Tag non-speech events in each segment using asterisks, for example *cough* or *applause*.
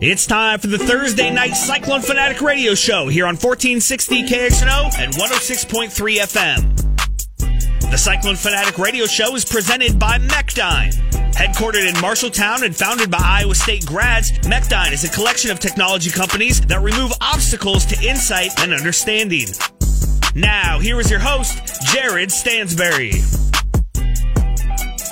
It's time for the Thursday night Cyclone Fanatic radio show here on 1460 KXNO and 106.3 FM. The Cyclone Fanatic radio show is presented by Mechdyne. Headquartered in Marshalltown and founded by Iowa State grads, Mechdyne is a collection of technology companies that remove obstacles to insight and understanding. Now, here is your host, Jared Stansbury.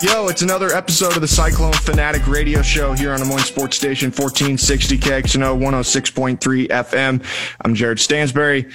Yo, it's another episode of the Cyclone Fanatic Radio Show here on Des Moines Sports Station 1460 KXNO 106.3 FM. I'm Jared Stansbury.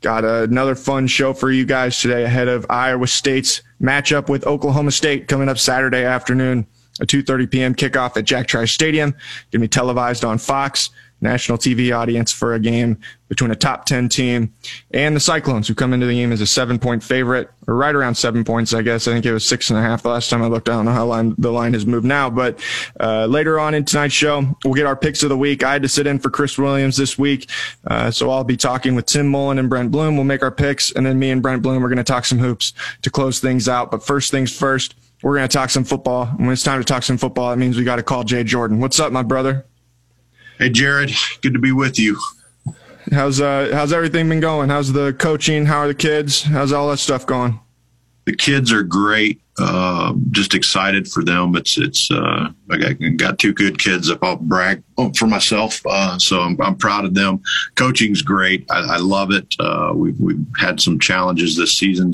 Got another fun show for you guys today ahead of Iowa State's matchup with Oklahoma State coming up Saturday afternoon, a 2:30 p.m. kickoff at Jack Trice Stadium. Going to be televised on Fox national TV audience for a game between a top 10 team and the Cyclones, who come into the game as a seven point favorite, or right around seven points, I guess. I think it was six and a half the last time I looked. I don't know how line, the line has moved now, but uh, later on in tonight's show, we'll get our picks of the week. I had to sit in for Chris Williams this week, uh, so I'll be talking with Tim Mullen and Brent Blum. We'll make our picks, and then me and Brent Blum are going to talk some hoops to close things out. But first things first, we're going to talk some football. And when it's time to talk some football, that means we got to call Jay Jordan. What's up, my brother? Hey, Jared, good to be with you. How's uh how's everything been going? How's the coaching? How are the kids? How's all that stuff going? The kids are great. Uh, just excited for them. It's it's uh, I got, got two good kids. I'll brag for myself, uh, so I'm, I'm proud of them. Coaching's great. I, I love it. Uh, we've we've had some challenges this season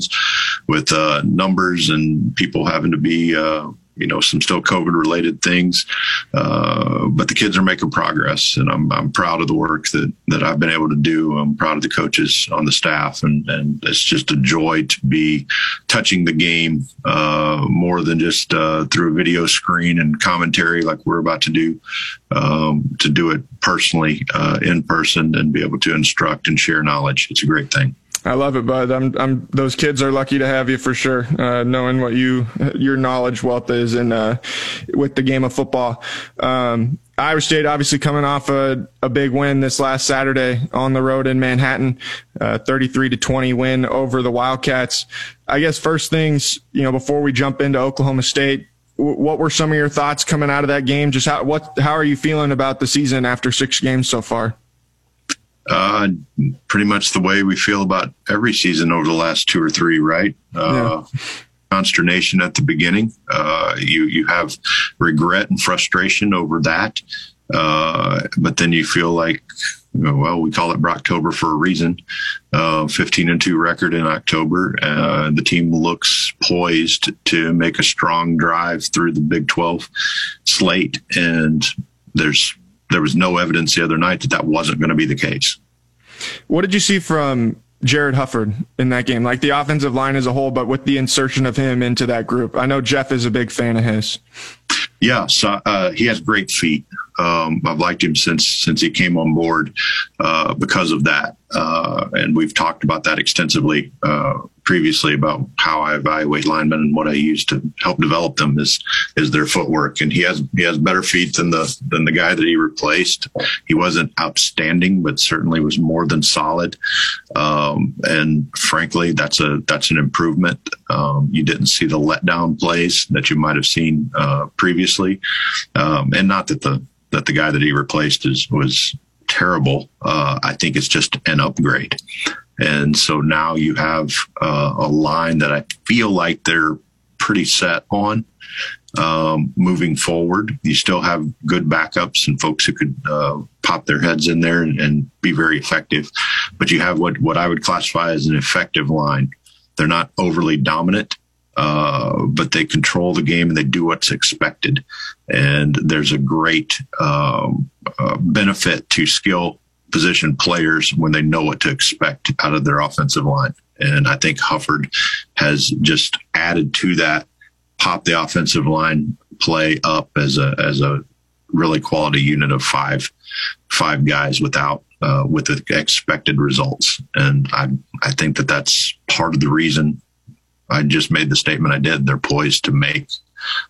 with uh, numbers and people having to be uh, you know, some still COVID related things. Uh, but the kids are making progress and I'm, I'm proud of the work that, that I've been able to do. I'm proud of the coaches on the staff and, and it's just a joy to be touching the game, uh, more than just, uh, through a video screen and commentary like we're about to do, um, to do it personally, uh, in person and be able to instruct and share knowledge. It's a great thing. I love it, bud. I'm, I'm, those kids are lucky to have you for sure. Uh, knowing what you, your knowledge wealth is in, uh, with the game of football. Um, Iowa State obviously coming off a, a big win this last Saturday on the road in Manhattan, uh, 33 to 20 win over the Wildcats. I guess first things, you know, before we jump into Oklahoma State, what were some of your thoughts coming out of that game? Just how, what, how are you feeling about the season after six games so far? Uh, pretty much the way we feel about every season over the last two or three, right? Uh, yeah. Consternation at the beginning. Uh, you you have regret and frustration over that, uh, but then you feel like, well, we call it Brocktober for a reason. Uh, 15 and two record in October. Uh, the team looks poised to make a strong drive through the Big 12 slate, and there's there was no evidence the other night that that wasn't going to be the case. What did you see from Jarrod Hufford in that game, like the offensive line as a whole, but with the insertion of him into that group? I know Jeff is a big fan of his. Yeah, so, uh, he has great feet. Um, I've liked him since since he came on board uh, because of that, uh, and we've talked about that extensively uh, previously about how I evaluate linemen and what I use to help develop them is is their footwork. And he has he has better feet than the than the guy that he replaced. He wasn't outstanding, but certainly was more than solid. Um, and frankly, that's a that's an improvement. Um, you didn't see the letdown plays that you might have seen uh, previously, um, and not that the that the guy that he replaced is was terrible. Uh, I think it's just an upgrade. And so now you have uh, a line that I feel like they're pretty set on um, moving forward. You still have good backups and folks who could uh, pop their heads in there and, and, be very effective. But you have what, what I would classify as an effective line. They're not overly dominant, uh, but they control the game and they do what's expected. And there's a great um, uh, benefit to skill position players when they know what to expect out of their offensive line. And I think Hufford has just added to that, pop the offensive line play up as a as a really quality unit of five five guys without uh, with expected results. And I I think that that's part of the reason I just made the statement I did. They're poised to make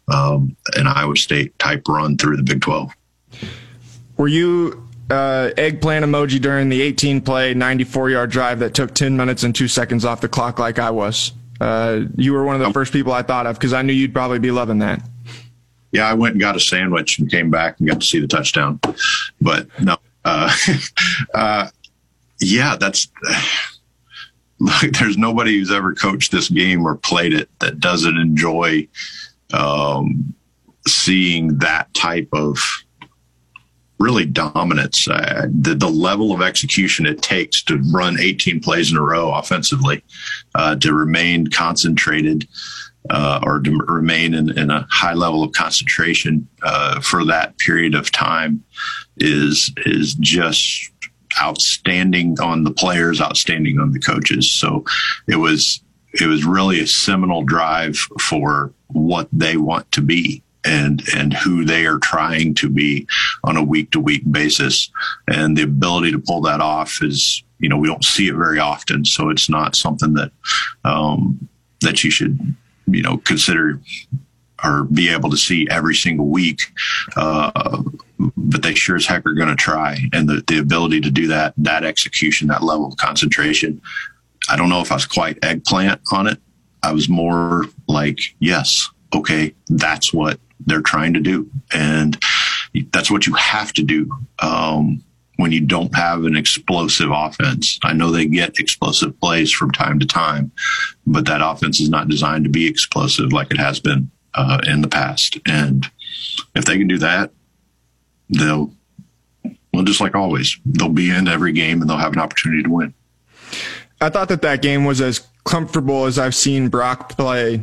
um, an Iowa State type run through the Big Twelve. Were you uh, eggplant emoji during the 18 play 94 yard drive that took 10 minutes and two seconds off the clock like I was? Uh, you were one of the first people I thought of because I knew you'd probably be loving that. Yeah, I went and got a sandwich and came back and got to see the touchdown. But no, uh, *laughs* uh, yeah, that's look. There's nobody who's ever coached this game or played it that doesn't enjoy um, seeing that type of really dominance. Uh, the, the level of execution it takes to run 18 plays in a row offensively, uh, to remain concentrated, uh, or to remain in, in, a high level of concentration uh, for that period of time is is just outstanding on the players, outstanding on the coaches. So it was it was really a seminal drive for what they want to be and and who they are trying to be on a week to week basis and the ability to pull that off is you know we don't see it very often so it's not something that um, that you should you know consider or be able to see every single week uh, but they sure as heck are going to try and the, the ability to do that that execution that level of concentration i don't know if i was quite eggplant on it i was more like yes okay that's what they're trying to do. And that's what you have to do um, when you don't have an explosive offense. I know they get explosive plays from time to time, but that offense is not designed to be explosive like it has been uh, in the past. And if they can do that, they'll, well, just like always, they'll be in every game and they'll have an opportunity to win. I thought that that game was as comfortable as I've seen Brock play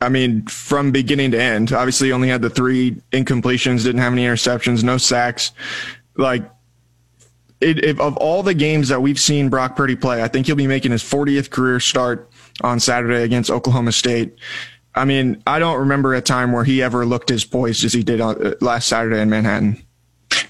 I mean, from beginning to end. Obviously, only had the three incompletions, didn't have any interceptions, no sacks. Like, it, if, of all the games that we've seen Brock Purdy play, I think he'll be making his 40th career start on Saturday against Oklahoma State. I mean, I don't remember a time where he ever looked as poised as he did on, uh, last Saturday in Manhattan.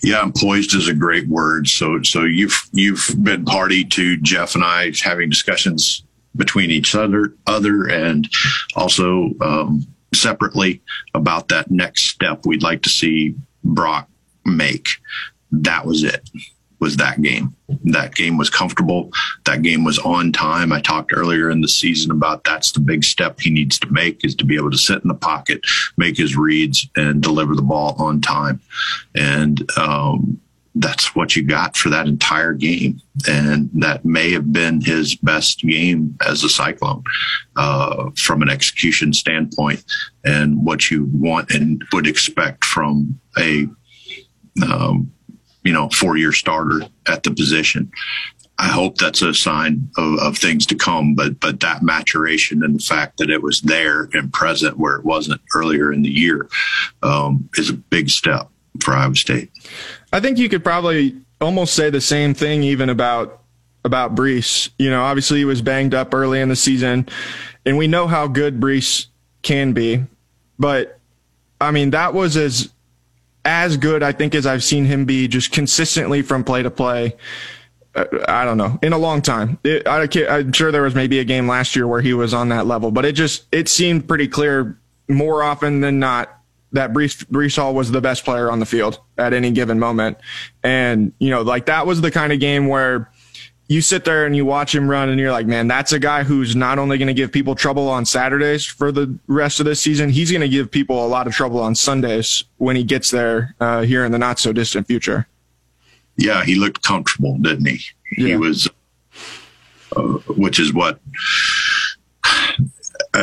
Yeah, poised is a great word. So, so you've you've been party to Jeff and I having discussions between each other, other and also um, separately about that next step we'd like to see Brock make. That was it. Was that game? That game was comfortable. That game was on time. I talked earlier in the season about that's the big step he needs to make is to be able to sit in the pocket, make his reads, and deliver the ball on time. And um, that's what you got for that entire game. And that may have been his best game as a Cyclone uh, from an execution standpoint and what you want and would expect from a, um, you know, four year starter at the position. I hope that's a sign of, of, things to come, but but that maturation and the fact that it was there and present where it wasn't earlier in the year um, is a big step for Iowa State. I think you could probably almost say the same thing even about about Breece. You know, obviously he was banged up early in the season, and we know how good Breece can be, but I mean that was as as good I think as I've seen him be just consistently from play to play. Uh, I don't know in a long time. It, I, I'm sure there was maybe a game last year where he was on that level, but it just it seemed pretty clear more often than not that Breece, Breece Hall was the best player on the field at any given moment. And, you know, like that was the kind of game where you sit there and you watch him run and you're like, man, that's a guy who's not only going to give people trouble on Saturdays for the rest of this season, he's going to give people a lot of trouble on Sundays when he gets there uh, here in the not so distant future. Yeah, he looked comfortable, didn't he? Yeah. He was, uh, which is what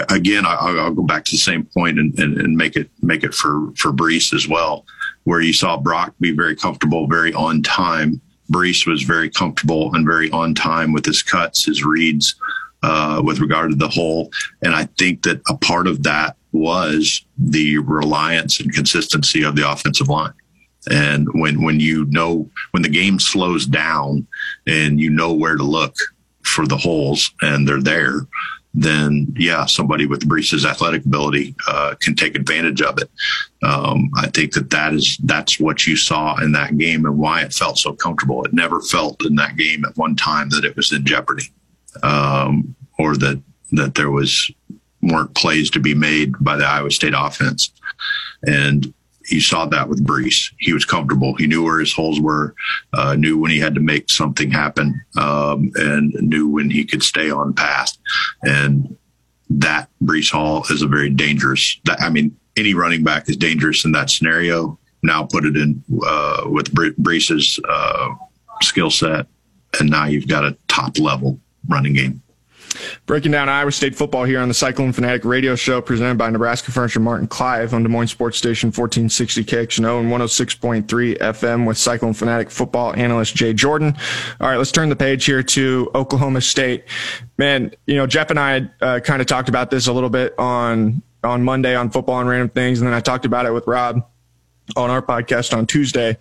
again, I'll, I'll, go back to the same point and, and, and, make it make it for for Breece as well, where you saw Brock be very comfortable, very on time. Breece was very comfortable and very on time with his cuts, his reads, uh, with regard to the hole. And I think that a part of that was the reliance and consistency of the offensive line. And when when you know when the game slows down and you know where to look for the holes and they're there, then yeah, somebody with Breece's athletic ability uh, can take advantage of it. Um, I think that that is that's what you saw in that game and why it felt so comfortable. It never felt in that game at one time that it was in jeopardy, um, or that that there was weren't plays to be made by the Iowa State offense. And you saw that with Breece. He was comfortable. He knew where his holes were, uh, knew when he had to make something happen, um, and knew when he could stay on path. And that Breece Hall is a very dangerous. I mean, any running back is dangerous in that scenario. Now put it in uh, with Breece's uh, skill set, and now you've got a top level running game. Breaking down Iowa State football here on the Cyclone Fanatic radio show presented by Nebraska Furniture Mart in Clive on Des Moines Sports Station 1460 KXNO and 106.3 FM with Cyclone Fanatic football analyst Jay Jordan. All right, let's turn the page here to Oklahoma State. Man, you know, Jeff and I uh, kind of talked about this a little bit on on Monday on football and random things, and then I talked about it with Rob on our podcast on Tuesday.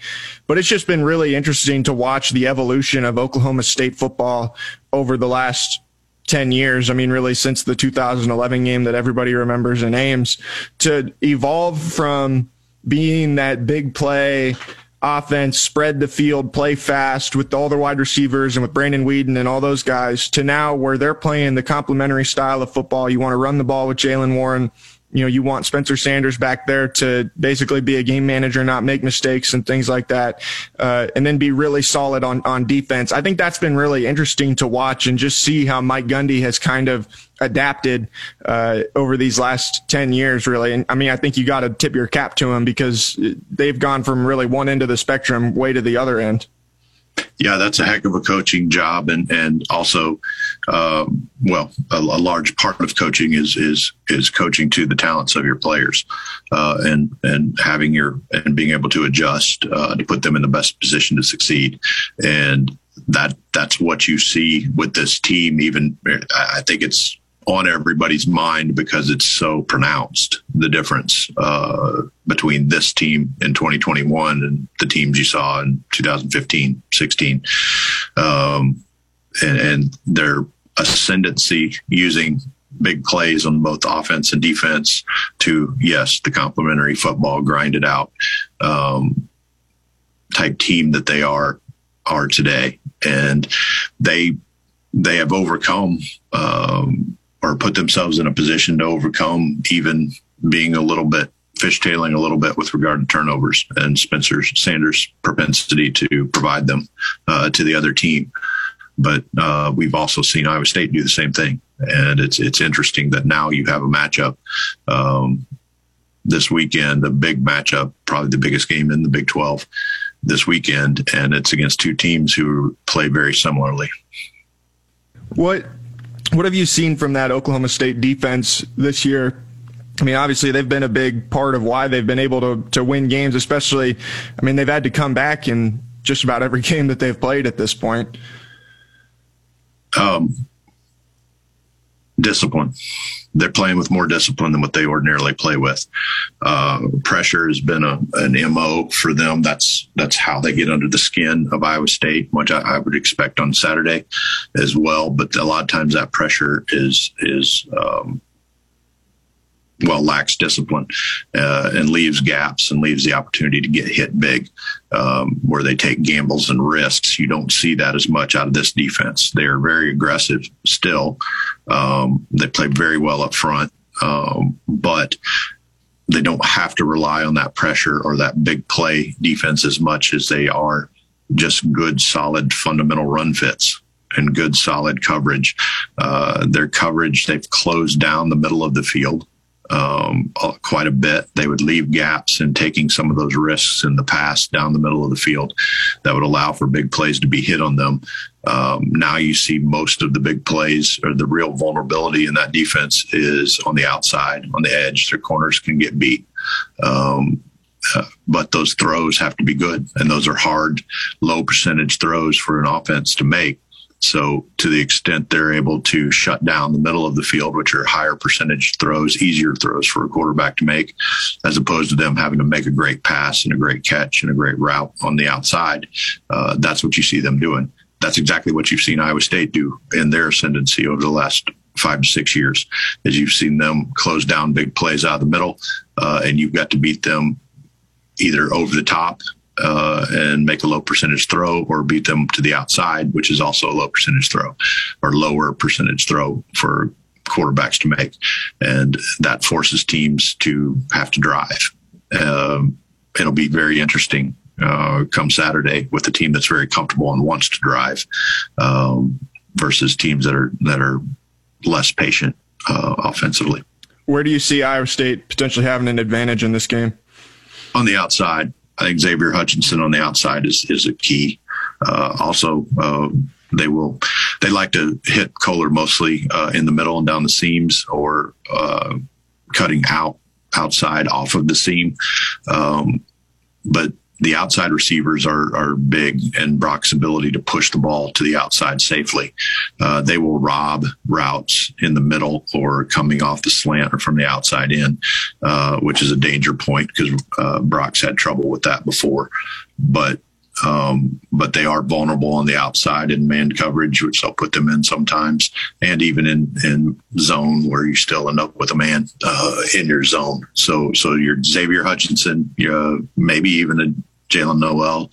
But it's just been really interesting to watch the evolution of Oklahoma State football over the last 10 years. I mean, really since the 2011 game that everybody remembers in Ames to evolve from being that big play offense, spread the field, play fast with all the wide receivers and with Brandon Weeden and all those guys to now where they're playing the complementary style of football. You want to run the ball with Jaylen Warren you know, you want Spencer Sanders back there to basically be a game manager, not make mistakes and things like that, uh, and then be really solid on on defense. I think that's been really interesting to watch and just see how Mike Gundy has kind of adapted uh, over these last 10 years really and i mean i think you got to tip your cap to him because they've gone from really one end of the spectrum way to the other end yeah, that's a heck of a coaching job, and and also, uh, well, a, a, large part of coaching is is is coaching to the talents of your players, uh, and and having your and being able to adjust uh, to put them in the best position to succeed, and that that's what you see with this team. Even I think it's on everybody's mind because it's so pronounced the difference uh, between this team in 2021 and the teams you saw in 2015 16 um, and, and, their ascendancy using big plays on both offense and defense to yes the complementary football grinded out um, type team that they are are today. And they they have overcome um, or put themselves in a position to overcome even being a little bit fishtailing a little bit with regard to turnovers and Spencer Sanders' propensity to provide them uh, to the other team. But uh, we've also seen Iowa State do the same thing, and it's it's interesting that now you have a matchup um, this weekend, a big matchup, probably the biggest game in the Big Twelve this weekend, and it's against two teams who play very similarly. What what have you seen from that Oklahoma State defense this year? I mean, obviously they've been a big part of why they've been able to to win games, especially I mean, they've had to come back in just about every *laughs* game that they've played at this point. Um, discipline they're playing with more discipline than what they ordinarily play with. Uh, pressure has been a, an mo for them. That's that's how they get under the skin of Iowa State, which I, I would expect on Saturday as well. But a lot of times that pressure is is um, well lacks discipline uh, and leaves gaps and leaves the opportunity to get hit big um, where they take gambles and risks. You don't see that as much out of this defense. They're very aggressive still. Um, they play very well up front um, but they don't have to rely on that pressure or that big play defense as much as they are just good solid fundamental run fits and good solid coverage. Uh, their coverage they've closed down the middle of the field um, uh, quite a bit. They would leave gaps in taking some of those risks in the past down the middle of the field that would allow for big plays to be hit on them. Um, now you see most of the big plays or the real vulnerability in that defense is on the outside, on the edge. Their corners can get beat. Um, uh, but those throws have to be good, and those are hard, low percentage throws for an offense to make. So, to the extent they're able to shut down the middle of the field, which are higher percentage throws, easier throws for a quarterback to make, as opposed to them having to make a great pass and a great catch and a great route on the outside, uh, that's what you see them doing. That's exactly what you've seen Iowa State do in their ascendancy over the last five to six years, as you've seen them close down big plays out of the middle, uh, and you've got to beat them either over the top uh, and make a low percentage throw or beat them to the outside, which is also a low percentage throw or lower percentage throw for quarterbacks to make. And that forces teams to have to drive. Um, it'll be very interesting uh, come Saturday with a team that's very comfortable and wants to drive um, versus teams that are that are less patient uh, offensively. Where do you see Iowa State potentially having an advantage in this game? On the outside, I think Xavier Hutchinson on the outside is is a key. Uh, also, uh, they will they like to hit Kolar mostly uh, in the middle and down the seams or uh, cutting out outside off of the seam. Um, but the outside receivers are are big, and Brock's ability to push the ball to the outside safely. Uh, they will rob routes in the middle or coming off the slant or from the outside in, uh, which is a danger point because uh, Brock's had trouble with that before. But um, but they are vulnerable on the outside in man coverage, which they'll put them in sometimes, and even in in zone where you still end up with a man uh, in your zone. So so your Xavier Hutchinson, uh, maybe even a Jaylin Noel.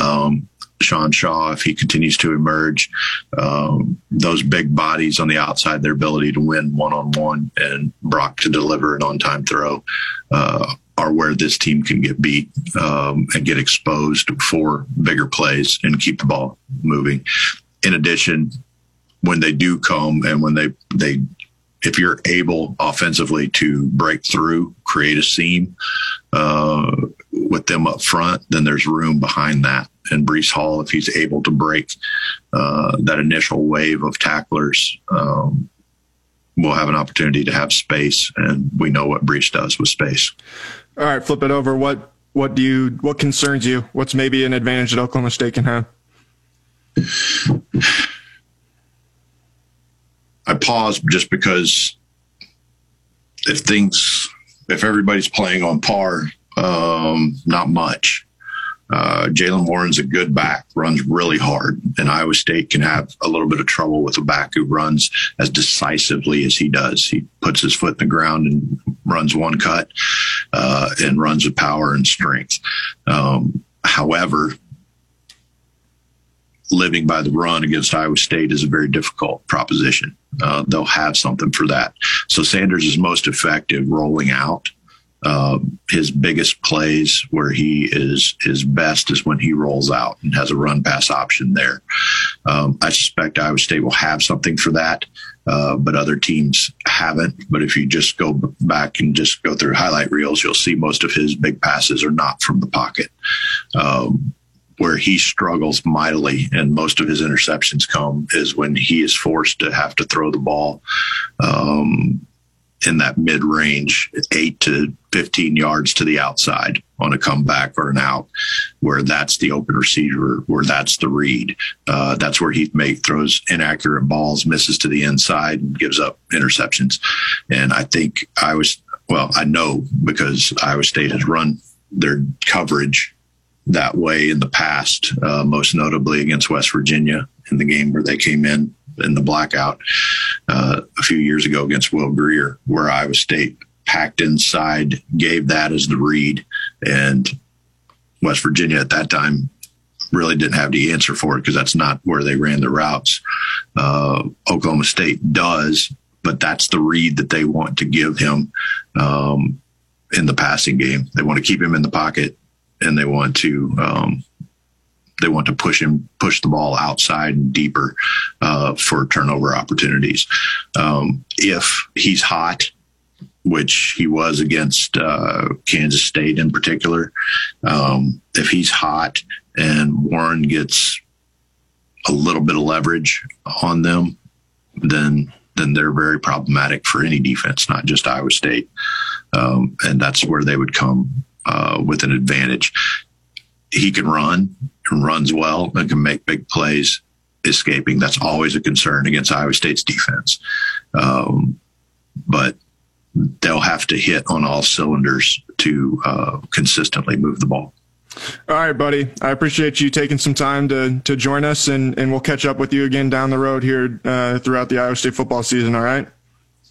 Um, Sean Shaw, if he continues to emerge, um, those big bodies on the outside, their ability to win one on one and Brock to deliver an on time throw, uh, are where this team can get beat um, and get exposed for bigger plays and keep the ball moving. In addition, when they do come and when they they if you're able offensively to break through, create a seam uh, with them up front, then there's room behind that. And Breece Hall, if he's able to break uh, that initial wave of tacklers, um, we'll have an opportunity to have space. And we know what Breece does with space. All right, flip it over. What what do you what concerns you? What's maybe an advantage that Oklahoma State can have? I pause just because if things if everybody's playing on par, um, not much. Uh, Jaylen Warren's a good back, runs really hard, and Iowa State can have a little bit of trouble with a back who runs as decisively as he does. He puts his foot in the ground and runs one cut, uh, and runs with power and strength. Um, however, living by the run against Iowa State is a very difficult proposition. Uh, they'll have something for that. So Sanders is most effective rolling out uh, his biggest plays where he is his best is when he rolls out and has a run pass option there. Um, I suspect Iowa State will have something for that, uh, but other teams haven't. But if you just go back and just go through highlight reels, you'll see most of his big passes are not from the pocket. Um, where he struggles mightily and most of his interceptions come is when he is forced to have to throw the ball um, in that mid range, eight to 15 yards to the outside on a comeback or an out, where that's the open receiver, where that's the read. Uh, that's where he make throws inaccurate balls, misses to the inside, and gives up interceptions. And I think I was, well, I know because Iowa State has run their coverage that way in the past, uh, most notably against West Virginia in the game where they came in in the blackout uh, a few years ago against Will Grier, where Iowa State packed inside, gave that as the read, and West Virginia at that time really didn't have the answer for it because that's not where they ran the routes. Uh, Oklahoma State does, but that's the read that they want to give him um, in the passing game. They want to keep him in the pocket and they want to um, they want to push him, push the ball outside and deeper uh, for turnover opportunities. Um, if he's hot, which he was against uh, Kansas State in particular, um, if he's hot and Warren gets a little bit of leverage on them, then then they're very problematic for any defense, not just Iowa State. Um, and that's where they would come uh, with an advantage. He can run runs well and can make big plays escaping. That's always a concern against Iowa State's defense. Um, but they'll have to hit on all cylinders to uh, consistently move the ball. All right, buddy. I appreciate you taking some time to to join us, and and we'll catch up with you again down the road here uh, throughout the Iowa State football season. All right.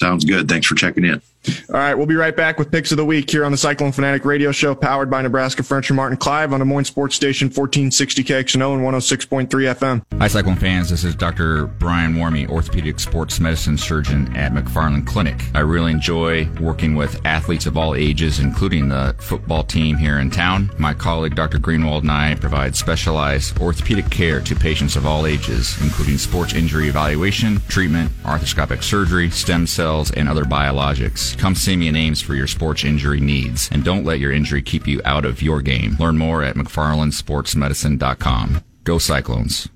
Sounds good. Thanks for checking in. All right, we'll be right back with picks of the week here on the Cyclone Fanatic Radio Show, powered by Nebraska Furniture Mart and Clive on Des Moines Sports Station 1460 KXNO and 106.3 FM. Hi, Cyclone fans. This is Dr. Brian Warmy, orthopedic sports medicine surgeon at McFarland Clinic. I really enjoy working with athletes of all ages, including the football team here in town. My colleague Dr. Greenwald and I provide specialized orthopedic care to patients of all ages, including sports injury evaluation, treatment, arthroscopic surgery, stem cells, and other biologics. Come see me in Ames for your sports injury needs. And don't let your injury keep you out of your game. Learn more at McFarlandSportsMedicine.com. Go Cyclones.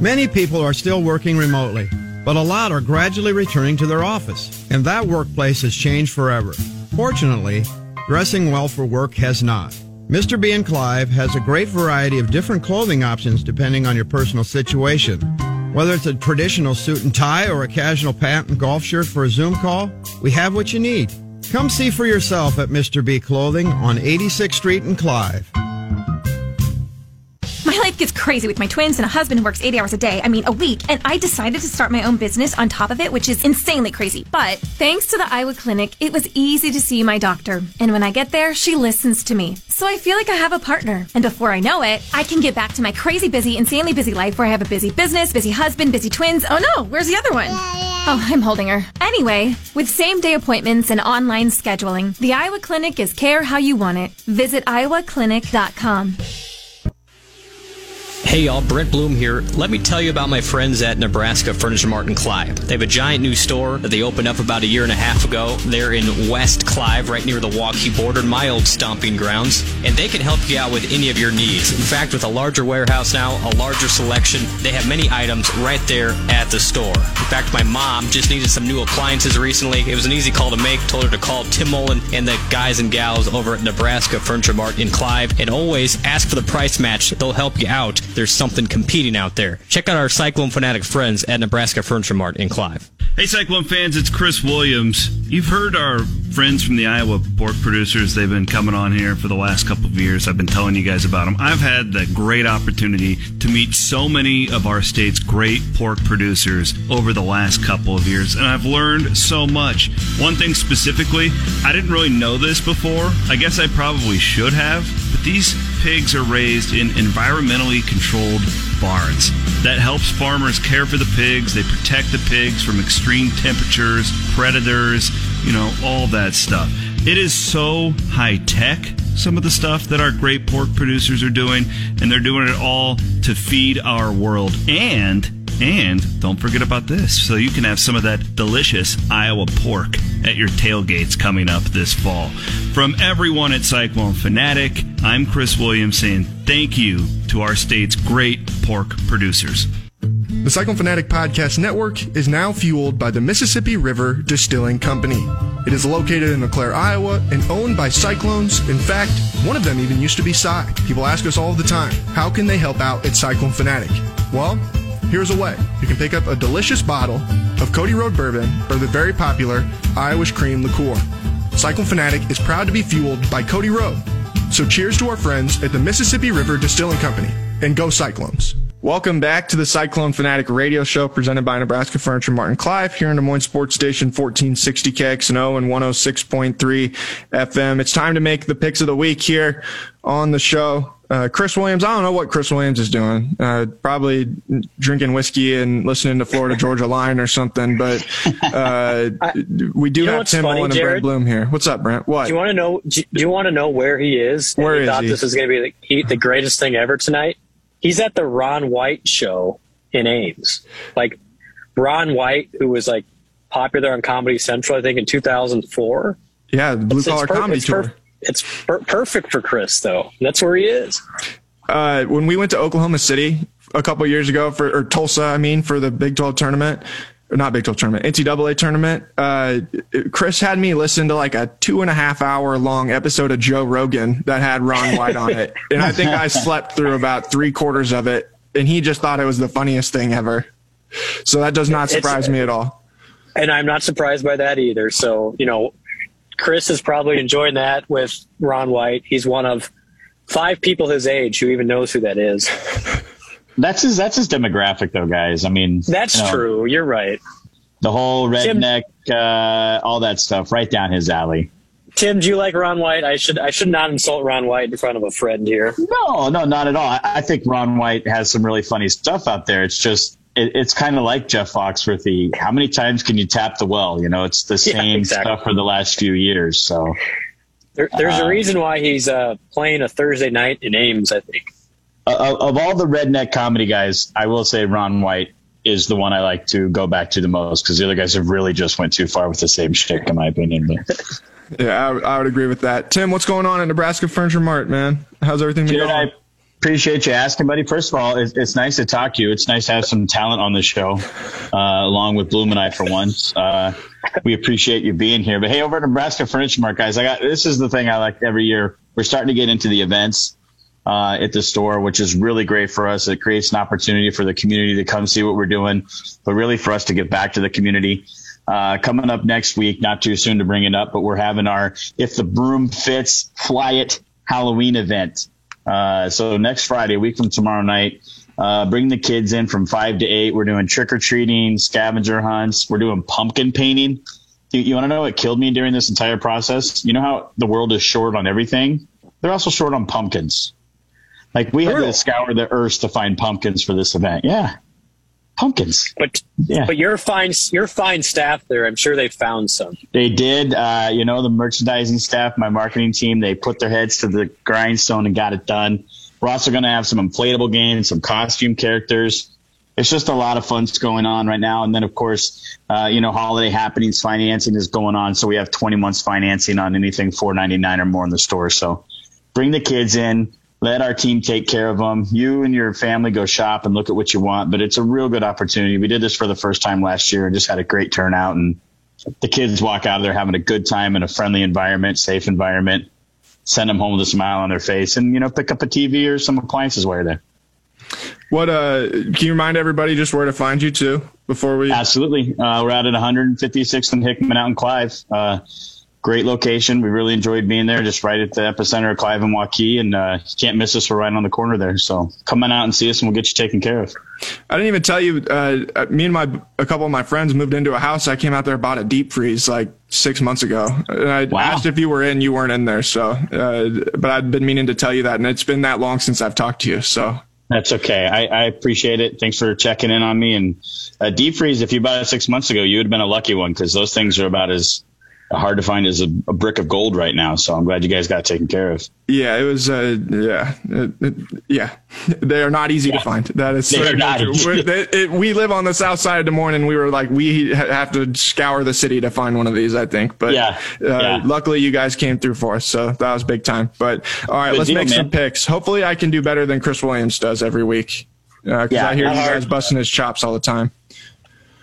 Many people are still working remotely, but a lot are gradually returning to their office. And that workplace has changed forever. Fortunately, dressing well for work has not. Mr. B and Clive has a great variety of different clothing options depending on your personal situation. Whether it's a traditional suit and tie or a casual pant and golf shirt for a Zoom call, we have what you need. Come see for yourself at Mr. B Clothing on 86th Street in Clive. My life gets crazy with my twins and a husband who works 80 hours a day, I mean a week, and I decided to start my own business on top of it, which is insanely crazy. But thanks to the Iowa Clinic, it was easy to see my doctor. And when I get there, she listens to me. So I feel like I have a partner. And before I know it, I can get back to my crazy busy, insanely busy life where I have a busy business, busy husband, busy twins. Oh no, where's the other one? Oh, I'm holding her. Anyway, with same day appointments and online scheduling, the Iowa Clinic is care how you want it. Visit iowaclinic.com. Hey y'all, Brent Blum here. Let me tell you about my friends at Nebraska Furniture Mart in Clive. They have a giant new store that they opened up about a year and a half ago. They're in West Clive, right near the Waukee border, my old stomping grounds. And they can help you out with any of your needs. In fact, with a larger warehouse now, a larger selection, they have many items right there at the store. In fact, my mom just needed some new appliances recently. It was an easy call to make. Told her to call Tim Mullen and the guys and gals over at Nebraska Furniture Mart in Clive. And always ask for the price match. They'll help you out there's something competing out there. Check out our Cyclone Fanatic friends at Nebraska Furniture Mart in Clive. Hey, Cyclone fans, it's Chris Williams. You've heard our friends from the Iowa pork producers. They've been coming on here for the last couple of years. I've been telling you guys about them. I've had the great opportunity to meet so many of our state's great pork producers over the last couple of years, and I've learned so much. One thing specifically, I didn't really know this before. I guess I probably should have, but these pigs are raised in environmentally controlled barns. That helps farmers care for the pigs. They protect the pigs from extreme temperatures, predators, you know, all that stuff. It is so high tech, some of the stuff that our great pork producers are doing, and they're doing it all to feed our world. And and don't forget about this. So you can have some of that delicious Iowa pork at your tailgates coming up this fall. From everyone at Cyclone Fanatic, I'm Chris Williams saying thank you to our state's great pork producers. The Cyclone Fanatic Podcast Network is now fueled by the Mississippi River Distilling Company. It is located in LeClaire, Iowa, and owned by Cyclones. In fact, one of them even used to be Cy. People ask us all the time, how can they help out at Cyclone Fanatic? Well, Here's a way. You can pick up a delicious bottle of Cody Road Bourbon or the very popular Irish Cream Liqueur. Cyclone Fanatic is proud to be fueled by Cody Road. So cheers to our friends at the Mississippi River Distilling Company and go Cyclones. Welcome back to the Cyclone Fanatic radio show presented by Nebraska Furniture Mart and Clive here in Des Moines Sports Station 1460 KXNO and 106.3 FM. It's time to make the picks of the week here on the show. Uh, Chris Williams, I don't know what Chris Williams is doing. Uh, probably drinking whiskey and listening to Florida Georgia Line or something. But uh, *laughs* we do have Tim funny, and Brent Blum here. What's up, Brent? What? Do you want to know? Do you want to know where he is? Where he is thought he? this was going to be the, the greatest thing ever tonight. He's at the Ron White show in Ames. Like Ron White, who was like popular on Comedy Central, I think in 2004. Yeah, the blue collar comedy tour. Perf- it's per- perfect for Chris, though. That's where he is. Uh, when we went to Oklahoma City a couple years ago for or Tulsa, I mean, for the Big 12 tournament, not Big 12 tournament, NCAA tournament, uh, Chris had me listen to like a two and a half hour long episode of Joe Rogan that had Ron White on it. *laughs* And I think I slept through about three quarters of it. And he just thought it was the funniest thing ever. So that does not surprise it's, me at all. And I'm not surprised by that either. So, you know, Chris is probably enjoying that with Ron White. He's one of five people his age who even knows who that is. *laughs* That's his. That's his demographic, though, guys. I mean, that's you know, true. You're right. The whole redneck, Tim, uh, all that stuff, right down his alley. Tim, do you like Ron White? I should I should not insult Ron White in front of a friend here. No, no, not at all. I, I think Ron White has some really funny stuff out there. It's just it, it's kind of like Jeff Foxworthy. How many times can you tap the well? You know, it's the same yeah, exactly. stuff for the last few years. So there, there's uh, a reason why he's uh, playing a Thursday night in Ames. I think. Of, of all the redneck comedy guys, I will say Ron White is the one I like to go back to the most because the other guys have really just went too far with the same shtick, in my opinion. *laughs* Yeah, I, I, would agree with that. Tim, what's going on at Nebraska Furniture Mart, man? How's everything been Jared, going? I appreciate you asking, buddy. First of all, it's, it's, nice to talk to you. It's nice to have some talent on the show, uh, along with Blum and I for once. Uh, we appreciate you being here. But hey, over at Nebraska Furniture Mart, guys, I got this is the thing I like every year. We're starting to get into the events. Uh, at the store, which is really great for us. It creates an opportunity for the community to come see what we're doing, but really for us to get back to the community. Uh, coming up next week, not too soon to bring it up, but we're having our If the Broom Fits Fly It Halloween event. Uh, so next Friday, a week from tomorrow night, uh, bring the kids in from five to eight. We're doing trick or treating, scavenger hunts. We're doing pumpkin painting. You, you want to know what killed me during this entire process? You know how the world is short on everything? They're also short on pumpkins. Like we had to scour the earth to find pumpkins for this event. Yeah pumpkins. But yeah. but you're fine. You're fine staff there. I'm sure they found some. They did. Uh, you know, the merchandising staff, my marketing team, they put their heads to the grindstone and got it done. We're also going to have some inflatable games, some costume characters. It's just a lot of fun going on right now. And then, of course, uh, you know, holiday happenings financing is going on. So we have 20 months financing on anything 4.99 or more in the store. So bring the kids in let our team take care of them. You and your family go shop and look at what you want, but it's a real good opportunity. We did this for the first time last year and just had a great turnout and the kids walk out of there having a good time in a friendly environment, safe environment, send them home with a smile on their face and, you know, pick up a TV or some appliances while you're there. What, uh, can you remind everybody just where to find you too before we? Absolutely. Uh, we're out at 156th and Hickman out in Clive. Uh, great location. We really enjoyed being there, just right at the epicenter of Clive and Waukee, and uh, you can't miss us. We're right on the corner there. So come on out and see us, and we'll get you taken care of. I didn't even tell you. Uh, me and my a couple of my friends moved into a house. I came out there bought a deep freeze like six months ago. And I wow. asked if you were in. You weren't in there. So, uh, but I'd been meaning to tell you that, and it's been that long since I've talked to you. So that's okay. I, I, appreciate it. Thanks for checking in on me. And uh, deep freeze, if you bought it six months ago, you would have been a lucky one because those things are about as hard to find as a, a, brick of gold right now. So I'm glad you guys got taken care of. Yeah, it was. Uh, yeah, it, it, yeah, *laughs* they are not easy yeah. to find. That is they not it, we live on the south side of Des Moines, and we were like, we have to scour the city to find one of these. I think, but yeah, uh, yeah. luckily you guys came through for us, so that was big time. But all right, Good let's deal, make man. some picks. Hopefully, I can do better than Chris Williams does every week. Because uh, yeah, I hear you guys busting his chops all the time.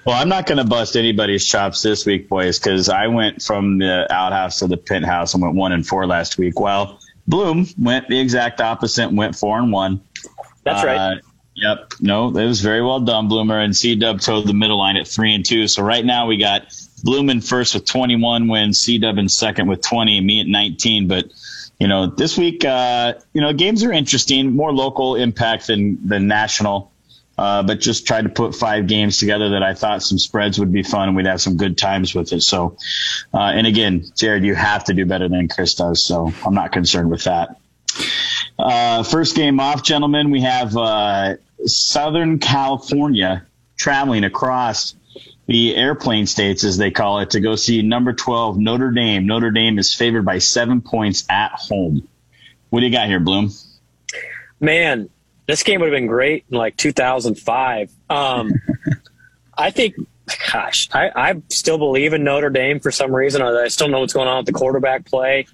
Well, I'm not going to bust anybody's chops this week, boys, because I went from the outhouse to the penthouse and went one and four last week. While Blum went the exact opposite and went four and one. That's uh, right. Yep. No, it was very well done, Bloomer. And C Dub toed the middle line at three and two. So right now we got Blum in first with 21 wins, C Dub in second with 20, and me at 19. But you know, this week, uh, you know, games are interesting, more local impact than than national. Uh, but just tried to put five games together that I thought some spreads would be fun and we'd have some good times with it. So, uh, and again, Jared, you have to do better than Chris does. So I'm not concerned with that. Uh, first game off, gentlemen, we have uh, Southern California traveling across the airplane states, as they call it, to go see number 12 Notre Dame. Notre Dame is favored by seven points at home. What do you got here, Blum? Man, this game would have been great in like 2005. Um, *laughs* I think, gosh, I, I still believe in Notre Dame for some reason. I still know what's going on with the quarterback play.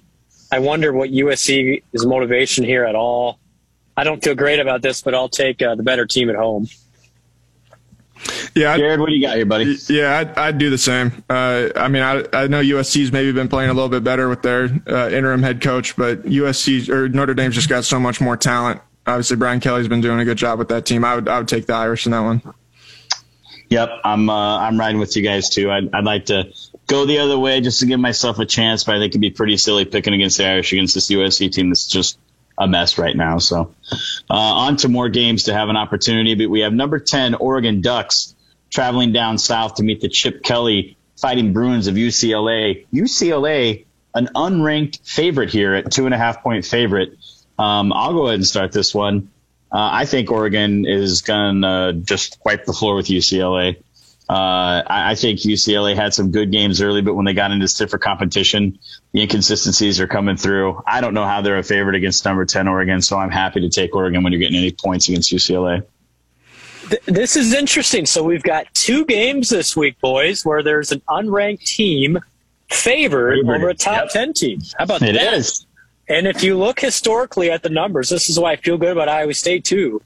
I wonder what USC is motivation here at all. I don't feel great about this, but I'll take uh, the better team at home. Yeah, Jared, what do you got here, buddy? Yeah, I'd, I'd do the same. Uh, I mean, I, I know USC's maybe been playing a little bit better with their uh, interim head coach, but USC or Notre Dame's just got so much more talent obviously Brian Kelly's been doing a good job with that team. I would I would take the Irish in that one. Yep, I'm uh, I'm riding with you guys too. I'd, I'd like to go the other way just to give myself a chance, but I think it'd be pretty silly picking against the Irish against this USC team that's just a mess right now. So uh, on to more games to have an opportunity. But we have number 10, Oregon Ducks, traveling down south to meet the Chip Kelly fighting Bruins of UCLA. UCLA, an unranked favorite here at two and a half point favorite. Um, I'll go ahead and start this one. Uh, I think Oregon is going to just wipe the floor with UCLA. Uh, I, I, think UCLA had some good games early, but when they got into stiffer competition, the inconsistencies are coming through. I don't know how they're a favorite against number 10 Oregon, so I'm happy to take Oregon when you're getting any points against UCLA. This is interesting. So we've got two games this week, boys, where there's an unranked team favored, favored. over a top yep. 10 team. How about it that? It is. And if you look historically at the numbers, this is why I feel good about Iowa State too.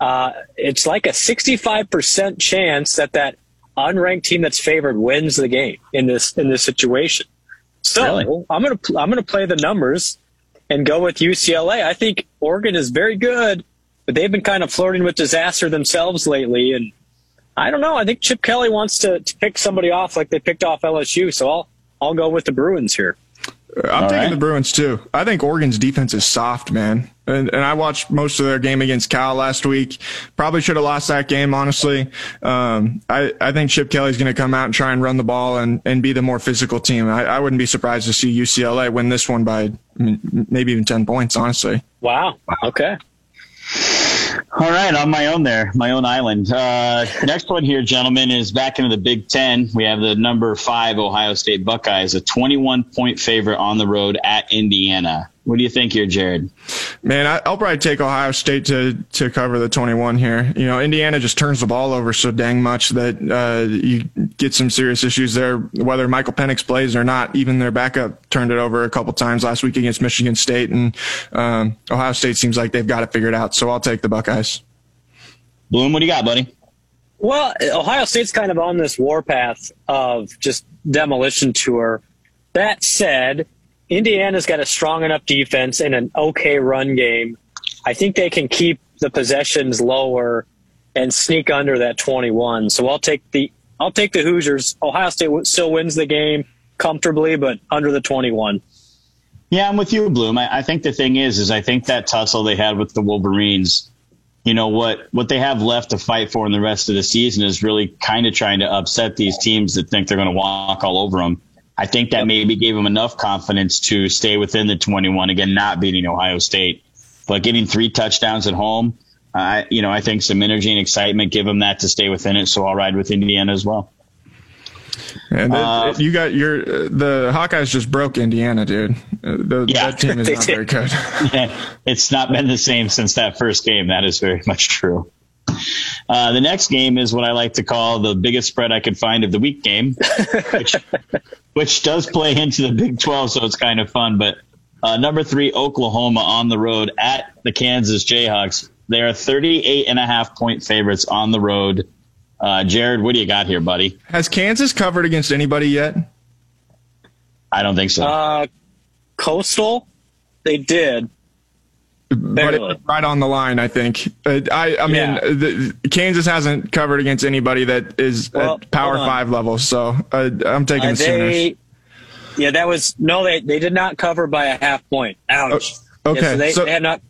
Uh, it's like a 65% chance that that unranked team that's favored wins the game in this in this situation. So really? I'm gonna I'm gonna play the numbers and go with UCLA. I think Oregon is very good, but they've been kind of flirting with disaster themselves lately, and I don't know. I think Chip Kelly wants to, to pick somebody off like they picked off LSU, so I'll I'll go with the Bruins here. I'm All taking right. the Bruins too. I think Oregon's defense is soft, man. And, and I watched most of their game against Cal last week. Probably should have lost that game, honestly. Um, I, I think Chip Kelly's going to come out and try and run the ball and, and be the more physical team. I, I wouldn't be surprised to see UCLA win this one by maybe even 10 points, honestly. Wow. Okay. All right, on my own there, my own island. Uh, next one here, gentlemen, is back into the Big Ten. We have the number five Ohio State Buckeyes, a 21 point favorite on the road at Indiana. What do you think here, Jared? Man, I, will probably take Ohio State to to cover the 21 here. You know, Indiana just turns the ball over so dang much that uh, you get some serious issues there. Whether Michael Penix plays or not, even their backup turned it over a couple times last week against Michigan State, and um, Ohio State seems like they've got it figured out. So I'll take the Buckeyes. Blum, what do you got, buddy? Well, Ohio State's kind of on this warpath of just demolition tour. That said, Indiana's got a strong enough defense and an okay run game. I think they can keep the possessions lower and sneak under that 21. So I'll take the I'll take the Hoosiers. Ohio State still wins the game comfortably, but under the 21. Yeah, I'm with you, Blum. I, I think the thing is, is I think that tussle they had with the Wolverines, you know what what they have left to fight for in the rest of the season is really kind of trying to upset these teams that think they're going to walk all over them. I think that maybe gave him enough confidence to stay within the 21. Again, not beating Ohio State, but getting three touchdowns at home. Uh, you know, I think some energy and excitement give him that to stay within it. So I'll ride with Indiana as well. And uh, you got your the Hawkeyes just broke Indiana, dude. Uh, the, yeah, that team is *laughs* not very good. *laughs* yeah, it's not been the same since that first game. That is very much true. Uh, the next game is what I like to call the biggest spread I could find of the week game, *laughs* which, which does play into the Big 12, so it's kind of fun. But uh, number three, Oklahoma on the road at the Kansas Jayhawks. They are 38 and a half point favorites on the road. Uh, Jared, what do you got here, buddy? Has Kansas covered against anybody yet? I don't think so. Uh, Coastal, they did but right on the line, I think. Uh, I, I mean, yeah. the, Kansas hasn't covered against anybody that is well, at Power Five level, so uh, I'm taking uh, the they, Sooners. Yeah, that was no. They they did not cover by a half point. Ouch. Oh, okay, yeah, so they, so, they had not.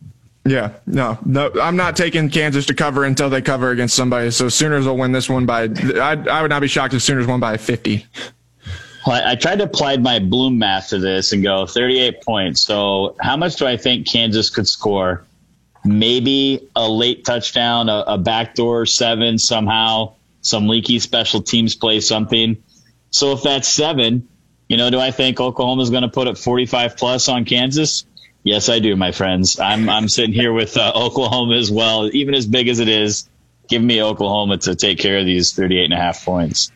Yeah, no, no, I'm not taking Kansas to cover until they cover against somebody. So Sooners will win this one by. I I would not be shocked if Sooners won by 50. I tried to apply my Blum math to this and go 38 points. So how much do I think Kansas could score? Maybe a late touchdown, a, a backdoor seven somehow, some leaky special teams play something. So if that's seven, you know, do I think Oklahoma is going to put up 45 plus on Kansas? Yes, I do, my friends. I'm I'm sitting here with uh, Oklahoma as well, even as big as it is. Give me Oklahoma to take care of these 38 and a half points.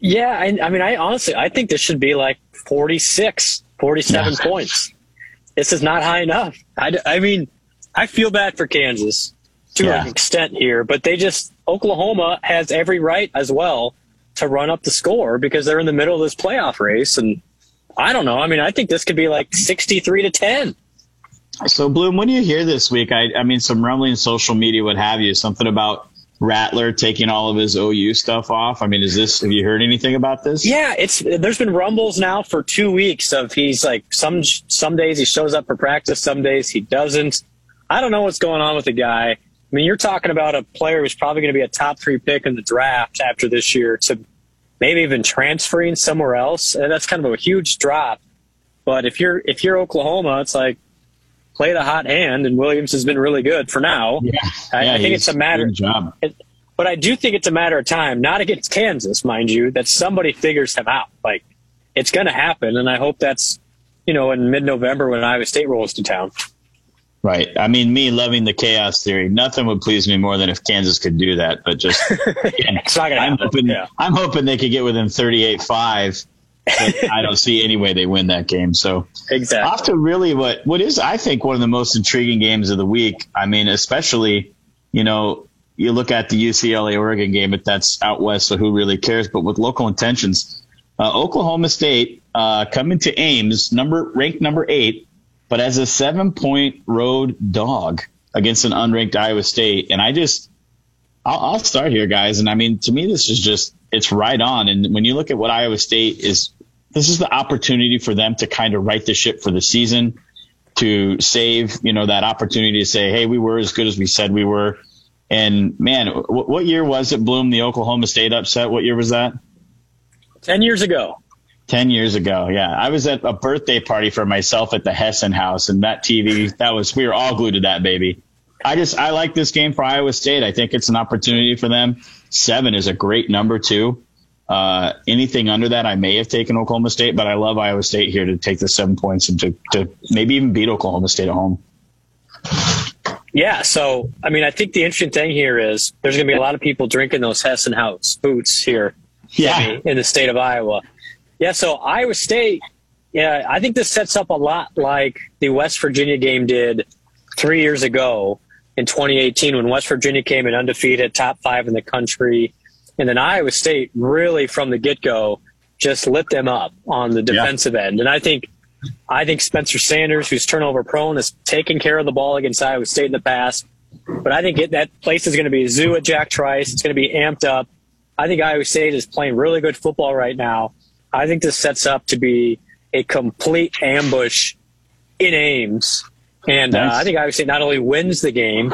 Yeah, I, I, mean, I honestly, I think this should be like 46, 47 yeah. points. This is not high enough. I, I mean, I feel bad for Kansas to yeah. an extent here, but they just, Oklahoma has every right as well to run up the score because they're in the middle of this playoff race. And I don't know. I mean, I think this could be like 63 to 10. So, Blum, what do you hear this week? I, I mean, some rumbling social media, what have you, something about Rattler taking all of his OU stuff off? I mean, is this? Have you heard anything about this? Yeah, it's there's been rumbles now for two weeks of he's like some some days he shows up for practice, some days he doesn't. I don't know what's going on with the guy. I mean, you're talking about a player who's probably going to be a top three pick in the draft after this year to maybe even transferring somewhere else. And that's kind of a huge drop. But if you're if you're Oklahoma, it's like play the hot hand, and Williams has been really good for now. Yeah, I, yeah, I think it's a matter. Good job. It, but I do think it's a matter of time, not against Kansas, mind you, that somebody figures him out. Like it's going to happen, and I hope that's you know in mid-November when Iowa State rolls to town. Right. I mean, me loving the chaos theory, nothing would please me more than if Kansas could do that. But just, *laughs* again, I'm happen. hoping, Yeah. I'm hoping they could get within 38-5. I don't see any way they win that game. So Exactly. off to really what what is I think one of the most intriguing games of the week. I mean, especially you know you look at the UCLA Oregon game, but that's out west, so who really cares? But with local intentions, uh, Oklahoma State uh, coming to Ames, number ranked number eight, but as a seven point road dog against an unranked Iowa State, and I just I'll, I'll start here, guys. And I mean, to me, this is just it's right on. And when you look at what Iowa State is, this is the opportunity for them to kind of right the ship for the season, to save you know that opportunity to say, hey, we were as good as we said we were. And man, what, what year was it, Blum? The Oklahoma State upset. What year was that? Ten years ago. 10 years ago. Yeah. I was at a birthday party for myself at the Hessen Haus and that TV, that was, we were all glued to that baby. I just, I like this game for Iowa State. I think it's an opportunity for them. Seven is a great number too. Uh, anything under that, I may have taken Oklahoma State, but I love Iowa State here to take the seven points and to, to maybe even beat Oklahoma State at home. Yeah, so I mean, I think the interesting thing here is there's going to be a lot of people drinking those Hessen Haus boots here, Yeah. in the state of Iowa. Yeah, so Iowa State, yeah, I think this sets up a lot like the West Virginia game did three years ago in 2018 when West Virginia came in undefeated, top five in the country, and then Iowa State really from the get go just lit them up on the defensive end, and I think. I think Spencer Sanders, who's turnover prone, has taken care of the ball against Iowa State in the past. But I think it, that place is going to be a zoo at Jack Trice. It's going to be amped up. I think Iowa State is playing really good football right now. I think this sets up to be a complete ambush in Ames. And uh, Nice. I think Iowa State not only wins the game,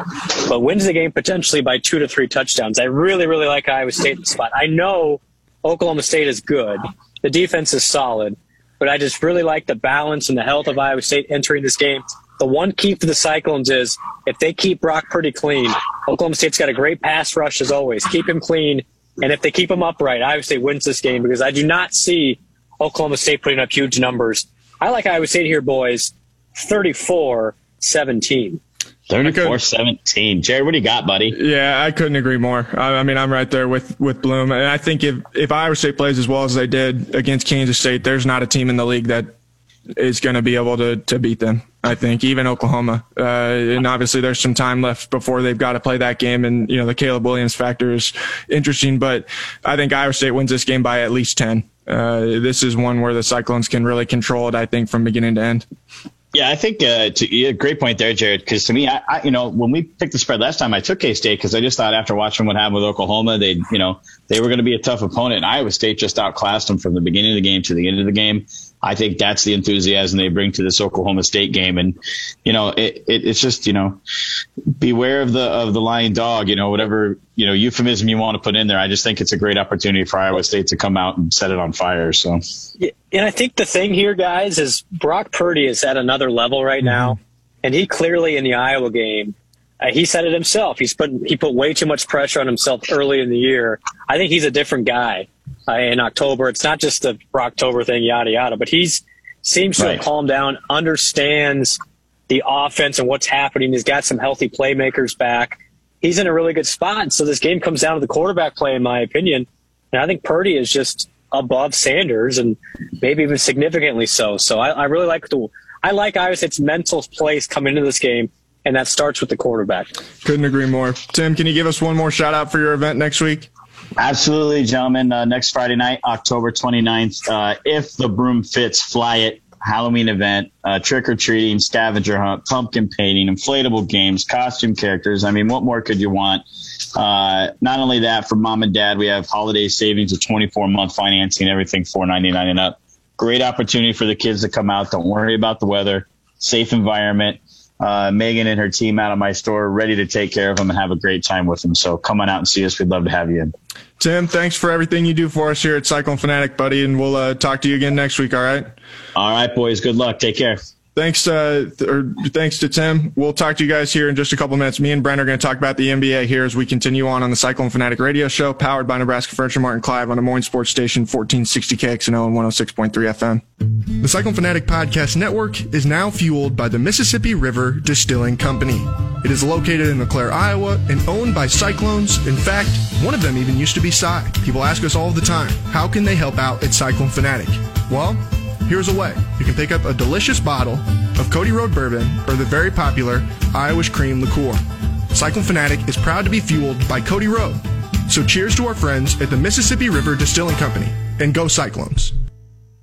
but wins the game potentially by two to three touchdowns. I really, really like Iowa State in the spot. I know Oklahoma State is good. The defense is solid, but I just really like the balance and the health of Iowa State entering this game. The one key for the Cyclones is if they keep Brock pretty clean, Oklahoma State's got a great pass rush as always. Keep him clean. And if they keep him upright, Iowa State wins this game because I do not see Oklahoma State putting up huge numbers. I like Iowa State here, boys. 34 17. 34 17. Jared, what do you got, buddy? Yeah, I couldn't agree more. I, I mean, I'm right there with, with Blum. And I think if, if Iowa State plays as well as they did against Kansas State, there's not a team in the league that is going to be able to, to beat them. I think even Oklahoma. Uh, and obviously there's some time left before they've got to play that game. And, you know, the Caleb Williams factor is interesting, but I think Iowa State wins this game by at least 10. Uh, this is one where the Cyclones can really control it, I think, from beginning to end. Yeah, I think uh, to, yeah, great point there, Jared. Because to me, I, I, you know, when we picked the spread last time, I took K State because I just thought after watching what happened with Oklahoma, they, you know, they were going to be a tough opponent. And Iowa State just outclassed them from the beginning of the game to the end of the game. I think that's the enthusiasm they bring to this Oklahoma State game, and you know, it, it, it's just you know, beware of the of the lying dog. You know, whatever you know euphemism you want to put in there. I just think it's a great opportunity for Iowa State to come out and set it on fire. So. Yeah, and I think the thing here, guys, is Brock Purdy is at another level right now, mm-hmm. and he clearly in the Iowa game, uh, he said it himself. He's put he put way too much pressure on himself early in the year. I think he's a different guy uh, in October. It's not just the October thing, yada yada, but he's seems to Right. have calmed down, understands the offense and what's happening. He's got some healthy playmakers back. He's in a really good spot. So this game comes down to the quarterback play, in my opinion. And I think Purdy is just above Sanders and maybe even significantly so. So I, I really like the I like Iowa State's mental place coming into this game, and that starts with the quarterback. Couldn't agree more. Tim, can you give us one more shout out for your event next week? Absolutely, gentlemen. Uh, next Friday night, October 29th, uh, if the broom fits, fly it. Halloween event, uh, trick or treating, scavenger hunt, pumpkin painting, inflatable games, costume characters. I mean, what more could you want? Uh, not only that, for mom and dad, we have holiday savings of 24 month financing, everything 4.99 and up. Great opportunity for the kids to come out. Don't worry about the weather. Safe environment. Uh, Megan and her team out of my store, ready to take care of them and have a great time with them. So come on out and see us. We'd love to have you in. Tim, thanks for everything you do for us here at Cyclone Fanatic, buddy, and we'll uh, talk to you again next week. All right. All right, boys. Good luck. Take care. Thanks, uh, th- or thanks to Tim. We'll talk to you guys here in just a couple minutes. Me and Brent are going to talk about the NBA here as we continue on on the Cyclone Fanatic Radio Show, powered by Nebraska Furniture Martin Clive on Des Moines Sports Station 1460 KXNO and 106.3 FM. The Cyclone Fanatic Podcast Network is now fueled by the Mississippi River Distilling Company. It is located in LeClaire, Iowa, and owned by Cyclones. In fact, one of them even used to be Cy. People ask us all the time, how can they help out at Cyclone Fanatic? Well, Here's a way. You can pick up a delicious bottle of Cody Road Bourbon or the very popular Irish Cream Liqueur. Cyclone Fanatic is proud to be fueled by Cody Road. So cheers to our friends at the Mississippi River Distilling Company and go Cyclones.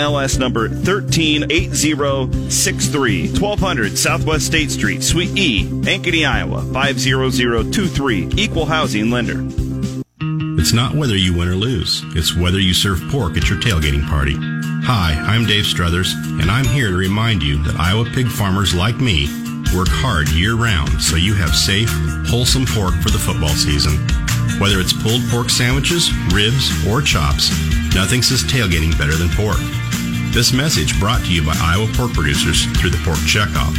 MLS number 138063, 1200 Southwest State Street, Suite E, Ankeny, Iowa 50023. Equal housing lender. It's not whether you win or lose, it's whether you serve pork at your tailgating party. Hi, I'm Dave Struthers, and I'm here to remind you that Iowa pig farmers like me work hard year round so you have safe, wholesome pork for the football season. Whether it's pulled pork sandwiches, ribs, or chops, nothing says tailgating better than pork. This message brought to you by Iowa pork producers through the Pork Checkoff.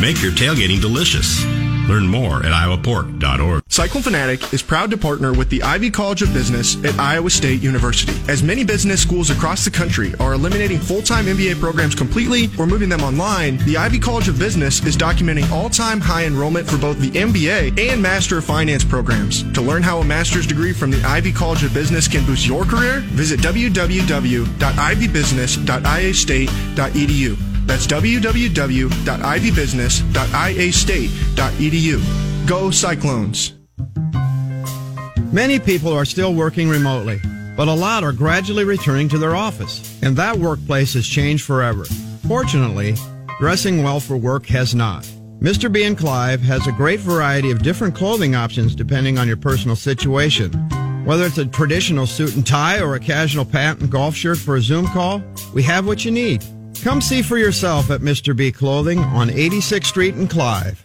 Make your tailgating delicious. Learn more at iowapork.org. Cyclone Fanatic is proud to partner with the Ivy College of Business at Iowa State University. As many business schools across the country are eliminating full-time MBA programs completely or moving them online, the Ivy College of Business is documenting all-time high enrollment for both the MBA and Master of Finance programs. To learn how a master's degree from the Ivy College of Business can boost your career, visit www.ivybusiness.iastate.edu. That's www.ivybusiness.iastate.edu. Go Cyclones. Many people are still working remotely, but a lot are gradually returning to their office, and that workplace has changed forever. Fortunately, dressing well for work has not. Mr. B and Clive has a great variety of different clothing options depending on your personal situation. Whether it's a traditional suit and tie or a casual patent golf shirt for a Zoom call, we have what you need. Come see for yourself at Mr. B Clothing on 86th Street in Clive.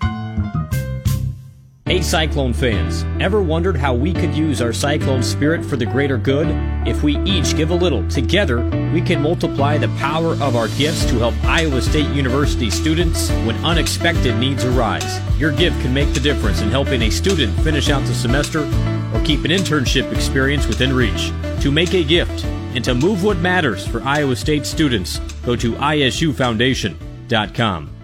Hey Cyclone fans, ever wondered how we could use our Cyclone spirit for the greater good? If we each give a little, together, we can multiply the power of our gifts to help Iowa State University students when unexpected needs arise. Your gift can make the difference in helping a student finish out the semester or keep an internship experience within reach. To make a gift and to move what matters for Iowa State students, go to isufoundation.com.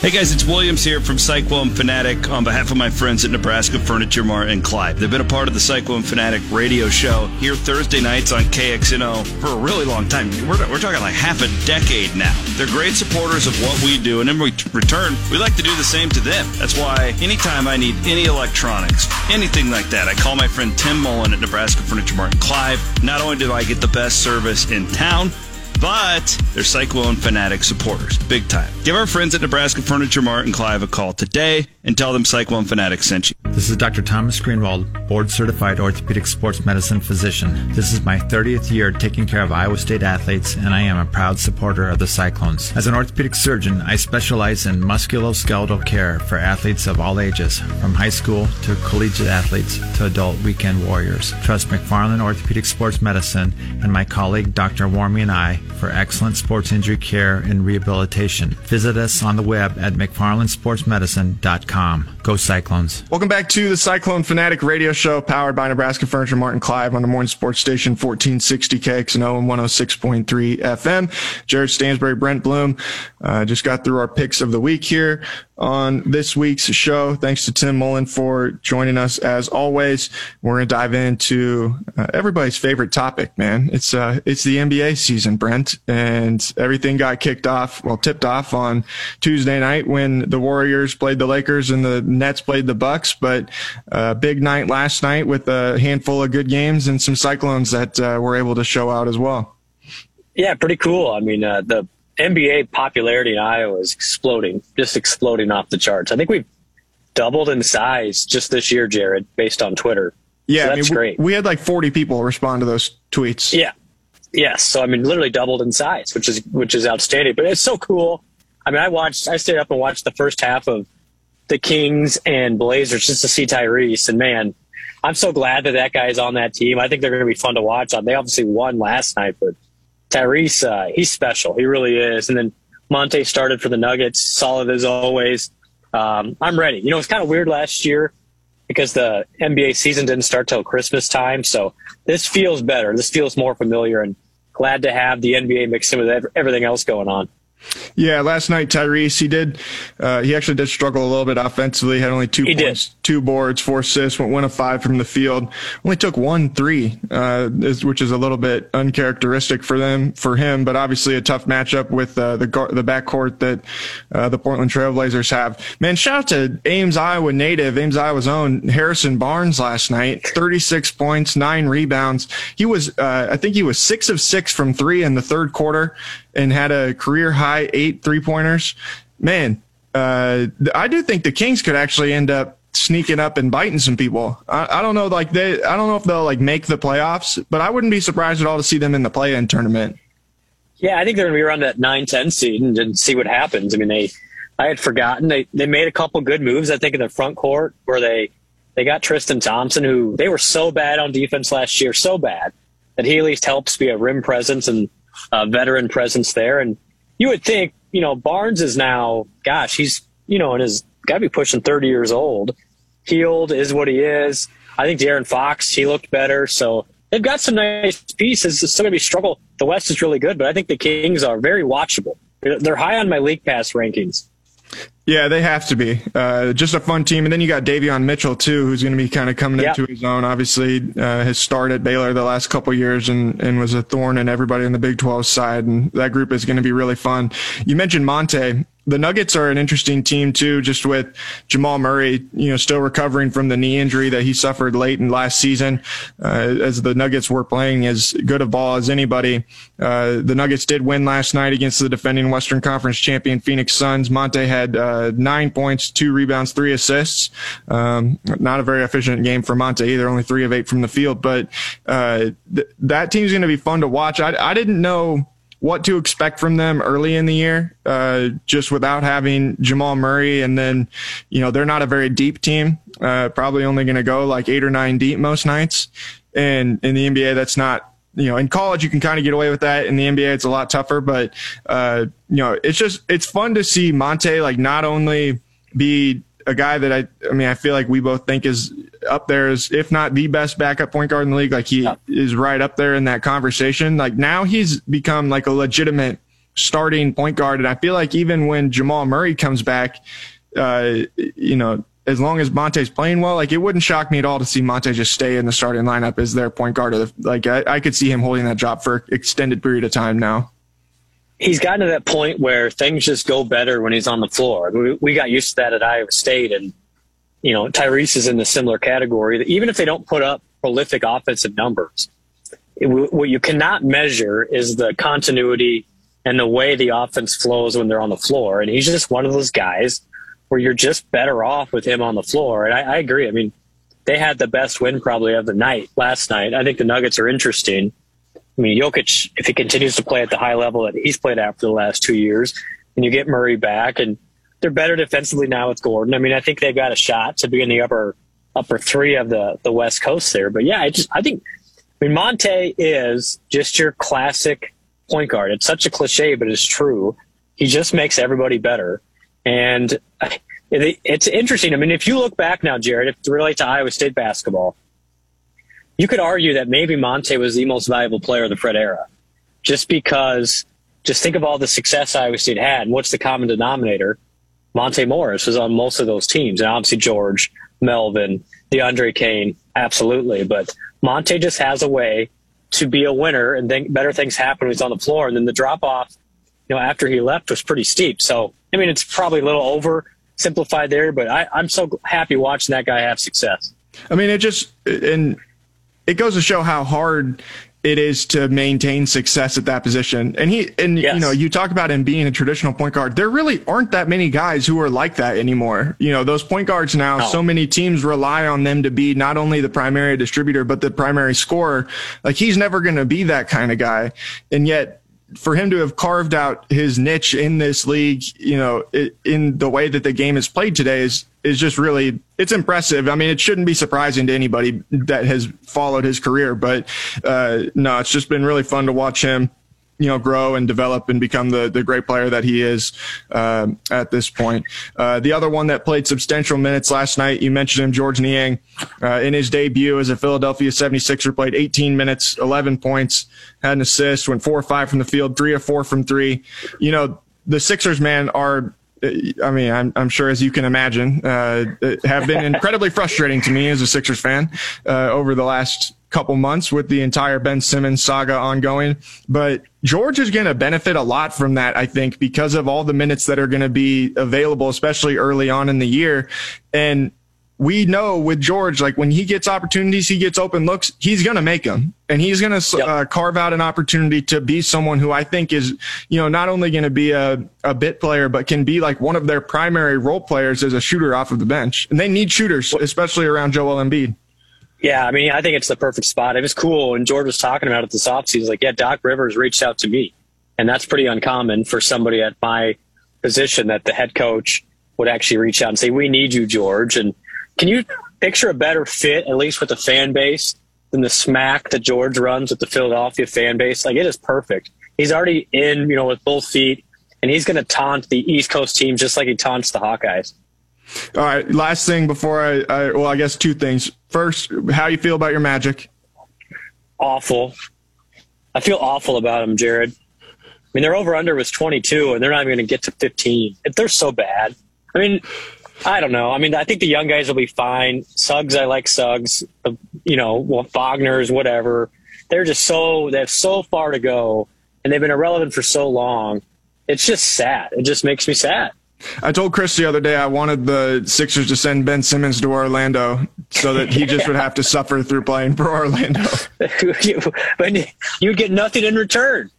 Hey guys, it's Williams here from Cyclone Fanatic on behalf of my friends at Nebraska Furniture Mart and Clive. They've been a part of the Cyclone Fanatic radio show here Thursday nights on KXNO for a really long time. We're, we're talking like half a decade now. They're great supporters of what we do, and in return, we like to do the same to them. That's why anytime I need any electronics, anything like that, I call my friend Tim Mullen at Nebraska Furniture Mart and Clive. Not only do I get the best service in town, but they're Cyclone Fanatic supporters, big time. Give our friends at Nebraska Furniture Mart and Clive a call today and tell them Cyclone Fanatic sent you. This is Dr. Thomas Greenwald, board certified orthopedic sports medicine physician. This is my 30th year taking care of Iowa State athletes, and I am a proud supporter of the Cyclones. As an orthopedic surgeon, I specialize in musculoskeletal care for athletes of all ages, from high school to collegiate athletes to adult weekend warriors. Trust McFarland Orthopedic Sports Medicine and my colleague Dr. Warmy and I for excellent sports injury care and rehabilitation. Visit us on the web at McFarlandSportsMedicine.com. Go Cyclones. Welcome back to the Cyclone Fanatic Radio Show, powered by Nebraska Furniture Martin Clive on the morning sports station 1460 KXNO and 106.3 FM. Jared Stansbury, Brent Blum, uh, just got through our picks of the week here on this week's show. Thanks to Tim Mullen for joining us as always. We're going to dive into uh, everybody's favorite topic, man. It's, uh, it's the NBA season, Brent, and everything got kicked off, well, tipped off on Tuesday night when the Warriors played the Lakers and the Nets played the Bucks, but a uh, big night last night with a handful of good games and some Cyclones that uh, were able to show out as well. Yeah, pretty cool. I mean, uh, the NBA popularity in Iowa is exploding, just exploding off the charts. I think we've doubled in size just this year, Jared, based on Twitter. Yeah, so that's I mean, great. We had like 40 people respond to those tweets. Yeah. Yes. So I mean, literally doubled in size, which is which is outstanding. But it's so cool. I mean, I watched. I stayed up and watched the first half of the Kings and Blazers just to see Tyrese, and man, I'm so glad that that guy's on that team. I think they're going to be fun to watch. On. They obviously won last night, but Tyrese, uh, he's special. He really is. And then Monte started for the Nuggets, solid as always. Um, I'm ready. You know, it's kind of weird last year because the NBA season didn't start till Christmas time. So this feels better. This feels more familiar and glad to have the NBA mixed in with everything else going on. Yeah, last night Tyrese he did uh, he actually did struggle a little bit offensively. Had only two he points, did. two boards, four assists, went one of five from the field. Only took one three, uh, which is a little bit uncharacteristic for them for him. But obviously a tough matchup with uh, the the backcourt that uh, the Portland Trailblazers have. Man, shout out to Ames, Iowa native, Ames, Iowa's own Harrison Barnes last night. Thirty six points, nine rebounds. He was uh, I think he was six of six from three in the third quarter and had a career high eight three pointers. Man, uh, I do think the Kings could actually end up sneaking up and biting some people. I, I, don't know, like they, I don't know if they'll like make the playoffs, but I wouldn't be surprised at all to see them in the play-in tournament. Yeah, I think they're going to be around that 9-10 seed and, and see what happens. I mean, they, I had forgotten they they made a couple good moves. I think in the front court where they they got Tristan Thompson, who they were so bad on defense last year, so bad that he at least helps be a rim presence and uh, veteran presence there. And you would think, you know, Barnes is now, gosh, he's, you know, and his got to be pushing 30 years old. Healed is what he is. I think De'Aaron Fox, he looked better. So they've got some nice pieces. It's still going to be struggle. The West is really good, but I think the Kings are very watchable. They're high on my league pass rankings. Yeah, they have to be. Uh, just a fun team. And then you got Davion Mitchell, too, who's going to be kind of coming Yep. into his own. Obviously, uh, his start at Baylor the last couple years and, and was a thorn in everybody in the Big 12 side. And that group is going to be really fun. You mentioned Monte. The Nuggets are an interesting team, too, just with Jamal Murray, you know, still recovering from the knee injury that he suffered late in last season. Uh, as the Nuggets were playing as good a ball as anybody. Uh, the Nuggets did win last night against the defending Western Conference champion Phoenix Suns. Monte had uh, nine points, two rebounds, three assists. Um, not a very efficient game for Monte either, only three of eight from the field. But uh, th- that team's going to be fun to watch. I, I didn't know what to expect from them early in the year, uh, just without having Jamal Murray. And then, you know, they're not a very deep team, uh, probably only going to go like eight or nine deep most nights. And in the NBA, that's not, you know, in college, you can kind of get away with that. In the NBA, it's a lot tougher, but, uh, you know, it's just, it's fun to see Monte like not only be a guy that I, I mean, I feel like we both think is up there as, if not the best backup point guard in the league. Like he is right up there in that conversation. Like now he's become like a legitimate starting point guard. And I feel like even when Jamal Murray comes back, uh, you know, as long as Monte's playing well, like it wouldn't shock me at all to see Monte just stay in the starting lineup as their point guard. The, like I, I could see him holding that job for extended period of time now. he's gotten to that point where things just go better when he's on the floor. We, we got used to that at Iowa State, and you know Tyrese is in the similar category. Even if they don't put up prolific offensive numbers, it, what you cannot measure is the continuity and the way the offense flows when they're on the floor. And he's just one of those guys where you're just better off with him on the floor. And I, I agree. I mean, they had the best win probably of the night last night. I think the Nuggets are interesting. I mean, Jokic, if he continues to play at the high level that he's played at for the last two years, and you get Murray back, and they're better defensively now with Gordon. I mean, I think they've got a shot to be in the upper upper three of the the West Coast there. But yeah, I just I think I mean Monte is just your classic point guard. It's such a cliche, but it's true. He just makes everybody better. And it's interesting. I mean, if you look back now, Jared, if to relate to Iowa State basketball, you could argue that maybe Monte was the most valuable player of the Fred era, just because. Just think of all the success Iowa State had. And what's the common denominator? Monte Morris was on most of those teams, and obviously George, Melvin, DeAndre Kane, absolutely. But Monte just has a way to be a winner, and then better things happen when he's on the floor. And then the drop off, you know, after he left was pretty steep. So I mean, it's probably a little over simplified there, but I, I'm so happy watching that guy have success. I mean, it just and it goes to show how hard it is to maintain success at that position. And he and yes. you know, you talk about him being a traditional point guard. There really aren't that many guys who are like that anymore. You know, those point guards now, so many teams rely on them to be not only the primary distributor but the primary scorer. Like he's never going to be that kind of guy. And yet for him to have carved out his niche in this league, you know, in the way that the game is played today is is just really it's impressive. I mean, it shouldn't be surprising to anybody that has followed his career, but uh, no, it's just been really fun to watch him you know, grow and develop and become the, the great player that he is uh, at this point. Uh, the other one that played substantial minutes last night, you mentioned him, George Niang, uh, in his debut as a Philadelphia 76er, played 18 minutes, 11 points, had an assist, went four or five from the field, three or four from three. You know, the Sixers, man, are I mean, I'm, I'm, sure as you can imagine, uh, have been *laughs* incredibly frustrating to me as a Sixers fan uh, over the last couple months with the entire Ben Simmons saga ongoing. But George is going to benefit a lot from that, I think, because of all the minutes that are going to be available, especially early on in the year. And we know with George, like when he gets opportunities, he gets open looks, he's going to make them and he's going to yep. uh, carve out an opportunity to be someone who I think is, you know, not only going to be a, a bit player, but can be like one of their primary role players as a shooter off of the bench. And they need shooters, especially around Joel Embiid. Yeah, I mean, I think it's the perfect spot. It was cool. And George was talking about it this offseason. Like, yeah, Doc Rivers reached out to me. And that's pretty uncommon for somebody at my position that the head coach would actually reach out and say, we need you, George. And can you picture a better fit, at least with the fan base, than the smack that George runs with the Philadelphia fan base? Like, it is perfect. He's already in, you know, with both feet, and he's going to taunt the East Coast team just like he taunts the Hawkeyes. All right. Last thing before I, I, well, I guess two things. First, how you feel about your Magic? Awful. I feel awful about them, Jared. I mean, their over under was 22, and they're not even going to get to 15. If they're so bad, I mean, I don't know. I mean, I think the young guys will be fine. Suggs, I like Suggs. You know, well, Wagner's, whatever. They're just so they have so far to go, and they've been irrelevant for so long. It's just sad. It just makes me sad. I told Chris the other day I wanted the Sixers to send Ben Simmons to Orlando so that he just would have to suffer through playing for Orlando. *laughs* but you'd get nothing in return.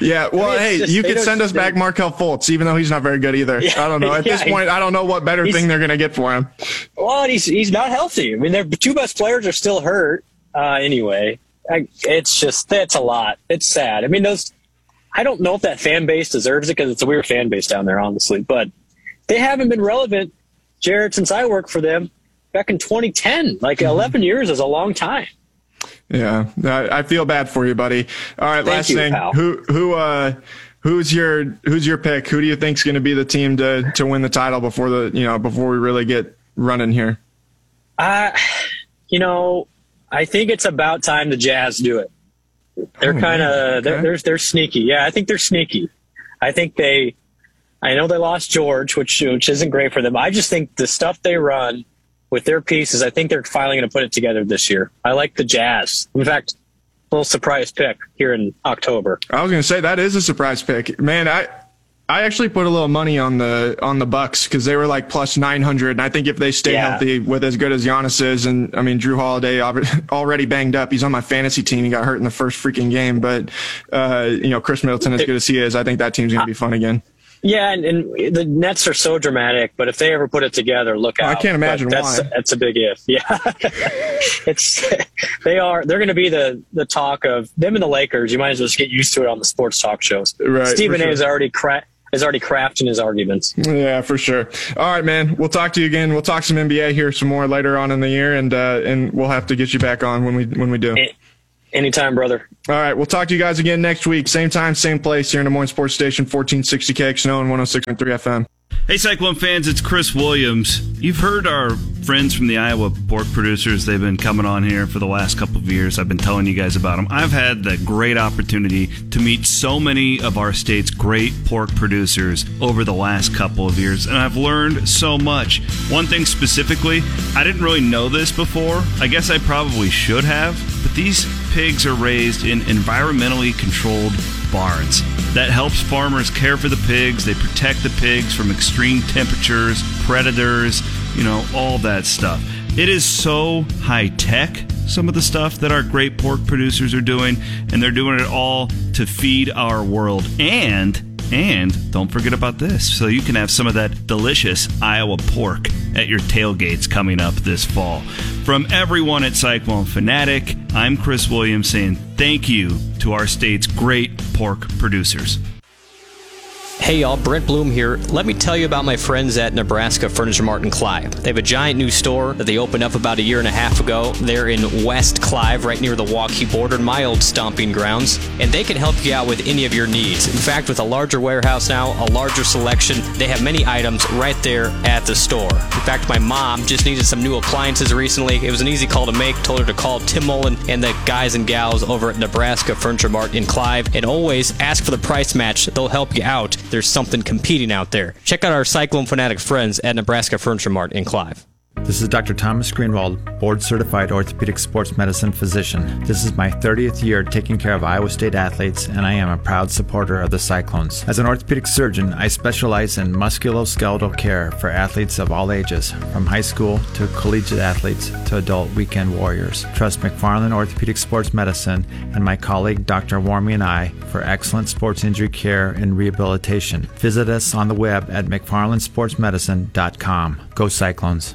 Yeah, well, I mean, hey, just, you could send us back Markelle Fultz, even though he's not very good either. Yeah, I don't know. At yeah, this point, I don't know what better thing they're going to get for him. Well, he's he's not healthy. I mean, their two best players are still hurt. Uh, anyway, I, it's just that's a lot. It's sad. I mean, those. I don't know if that fan base deserves it because it's a weird fan base down there, honestly. But they haven't been relevant, Jared, since I worked for them back in 2010. Like mm-hmm. 11 years is a long time. Yeah, I, feel bad for you, buddy. All right, Thank last you, thing. Pal. Who who uh who's your who's your pick? Who do you think's going to be the team to to win the title before the you know before we really get running here? Uh, you know, I think it's about time the Jazz do it. They're oh, kind of okay. they're, they're they're sneaky. Yeah, I think they're sneaky. I think they I know they lost George, which which isn't great for them. I just think the stuff they run with their pieces, I think they're finally going to put it together this year. I like the Jazz. In fact, a little surprise pick here in October. I was going to say that is a surprise pick, man. I I actually put a little money on the on the Bucks because they were like plus nine hundred, and I think if they stay yeah. healthy with as good as Giannis is, and I mean Jrue Holiday *laughs* already banged up, he's on my fantasy team. He got hurt in the first freaking game, but uh, you know Khris Middleton, as good as he is, I think that team's going to be fun again. Yeah, and, and, the Nets are so dramatic, but if they ever put it together, look out. I can't imagine that's, why. That's a big if. Yeah, *laughs* it's they are they're going to be the the talk of them and the Lakers. You might as well just get used to it on the sports talk shows. Right. Stephen A. is already cra- is already crafting his arguments. Yeah, for sure. All right, man. We'll talk to you again. We'll talk some NBA here some more later on in the year, and uh, and we'll have to get you back on when we when we do. Anytime, brother. All right. We'll talk to you guys again next week. Same time, same place here in Des Moines Sports Station, 1460 KXNO and 106.3 FM. Hey, Cyclone fans, it's Chris Williams. You've heard our friends from the Iowa pork producers. They've been coming on here for the last couple of years. I've been telling you guys about them. I've had the great opportunity to meet so many of our state's great pork producers over the last couple of years, and I've learned so much. One thing specifically, I didn't really know this before. I guess I probably should have, but these pigs are raised in environmentally controlled barns. That helps farmers care for the pigs. They protect the pigs from extreme temperatures, predators, you know, all that stuff. It is so high tech, some of the stuff that our great pork producers are doing, and they're doing it all to feed our world. And and don't forget about this so you can have some of that delicious Iowa pork at your tailgates coming up this fall. From everyone at Cyclone Fanatic, I'm Chris Williams saying thank you to our state's great pork producers. Hey y'all, Brent Blum here. Let me tell you about my friends at Nebraska Furniture Mart in Clive. They have a giant new store that they opened up about a year and a half ago. They're in West Clive, right near the Waukee border, my old stomping grounds, and they can help you out with any of your needs. In fact, with a larger warehouse now, a larger selection, they have many items right there at the store. In fact, my mom just needed some new appliances recently. It was an easy call to make. Told her to call Tim Mullen and the guys and gals over at Nebraska Furniture Mart in Clive, and always ask for the price match. They'll help you out there's something competing out there. Check out our Cyclone Fanatic friends at Nebraska Furniture Mart in Clive. This is Dr. Thomas Greenwald, board certified orthopedic sports medicine physician. This is my 30th year taking care of Iowa State athletes, and I am a proud supporter of the Cyclones. As an orthopedic surgeon, I specialize in musculoskeletal care for athletes of all ages, from high school to collegiate athletes to adult weekend warriors. Trust McFarland Orthopedic Sports Medicine and my colleague Dr. Warmy and I for excellent sports injury care and rehabilitation. Visit us on the web at McFarlandSportsMedicine.com. Go Cyclones.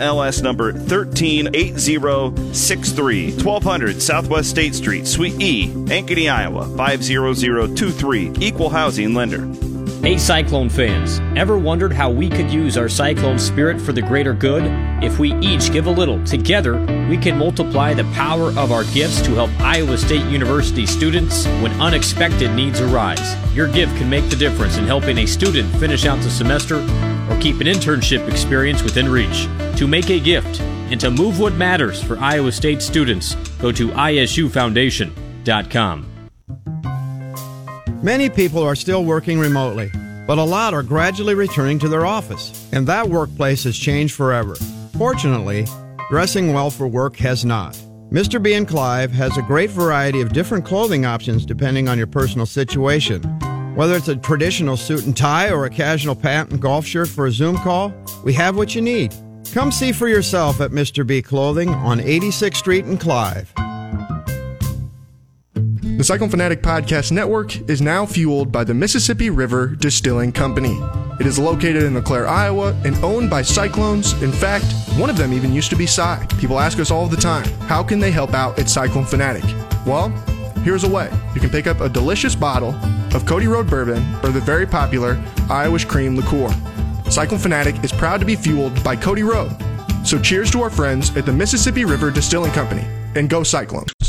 MLS number 138063, 1200 Southwest State Street, Suite E, Ankeny, Iowa 50023. Equal housing lender. Hey, Cyclone fans. Ever wondered how we could use our Cyclone spirit for the greater good? If we each give a little, together, we can multiply the power of our gifts to help Iowa State University students when unexpected needs arise. Your gift can make the difference in helping a student finish out the semester or keep an internship experience within reach. To make a gift and to move what matters for Iowa State students, go to isufoundation.com. Many people are still working remotely, but a lot are gradually returning to their office, and that workplace has changed forever. Fortunately, dressing well for work has not. Mr. B and Clive has a great variety of different clothing options depending on your personal situation. Whether it's a traditional suit and tie or a casual pant and golf shirt for a Zoom call, we have what you need. Come see for yourself at Mr. B Clothing on 86th Street in Clive. The Cyclone Fanatic Podcast Network is now fueled by the Mississippi River Distilling Company. It is located in LeClaire, Iowa, and owned by Cyclones. In fact, one of them even used to be Cy. People ask us all the time, how can they help out at Cyclone Fanatic? Well, here's a way. You can pick up a delicious bottle of Cody Road Bourbon or the very popular Irish Cream Liqueur. Cyclone Fanatic is proud to be fueled by Cody Road. So cheers to our friends at the Mississippi River Distilling Company, and go Cyclones.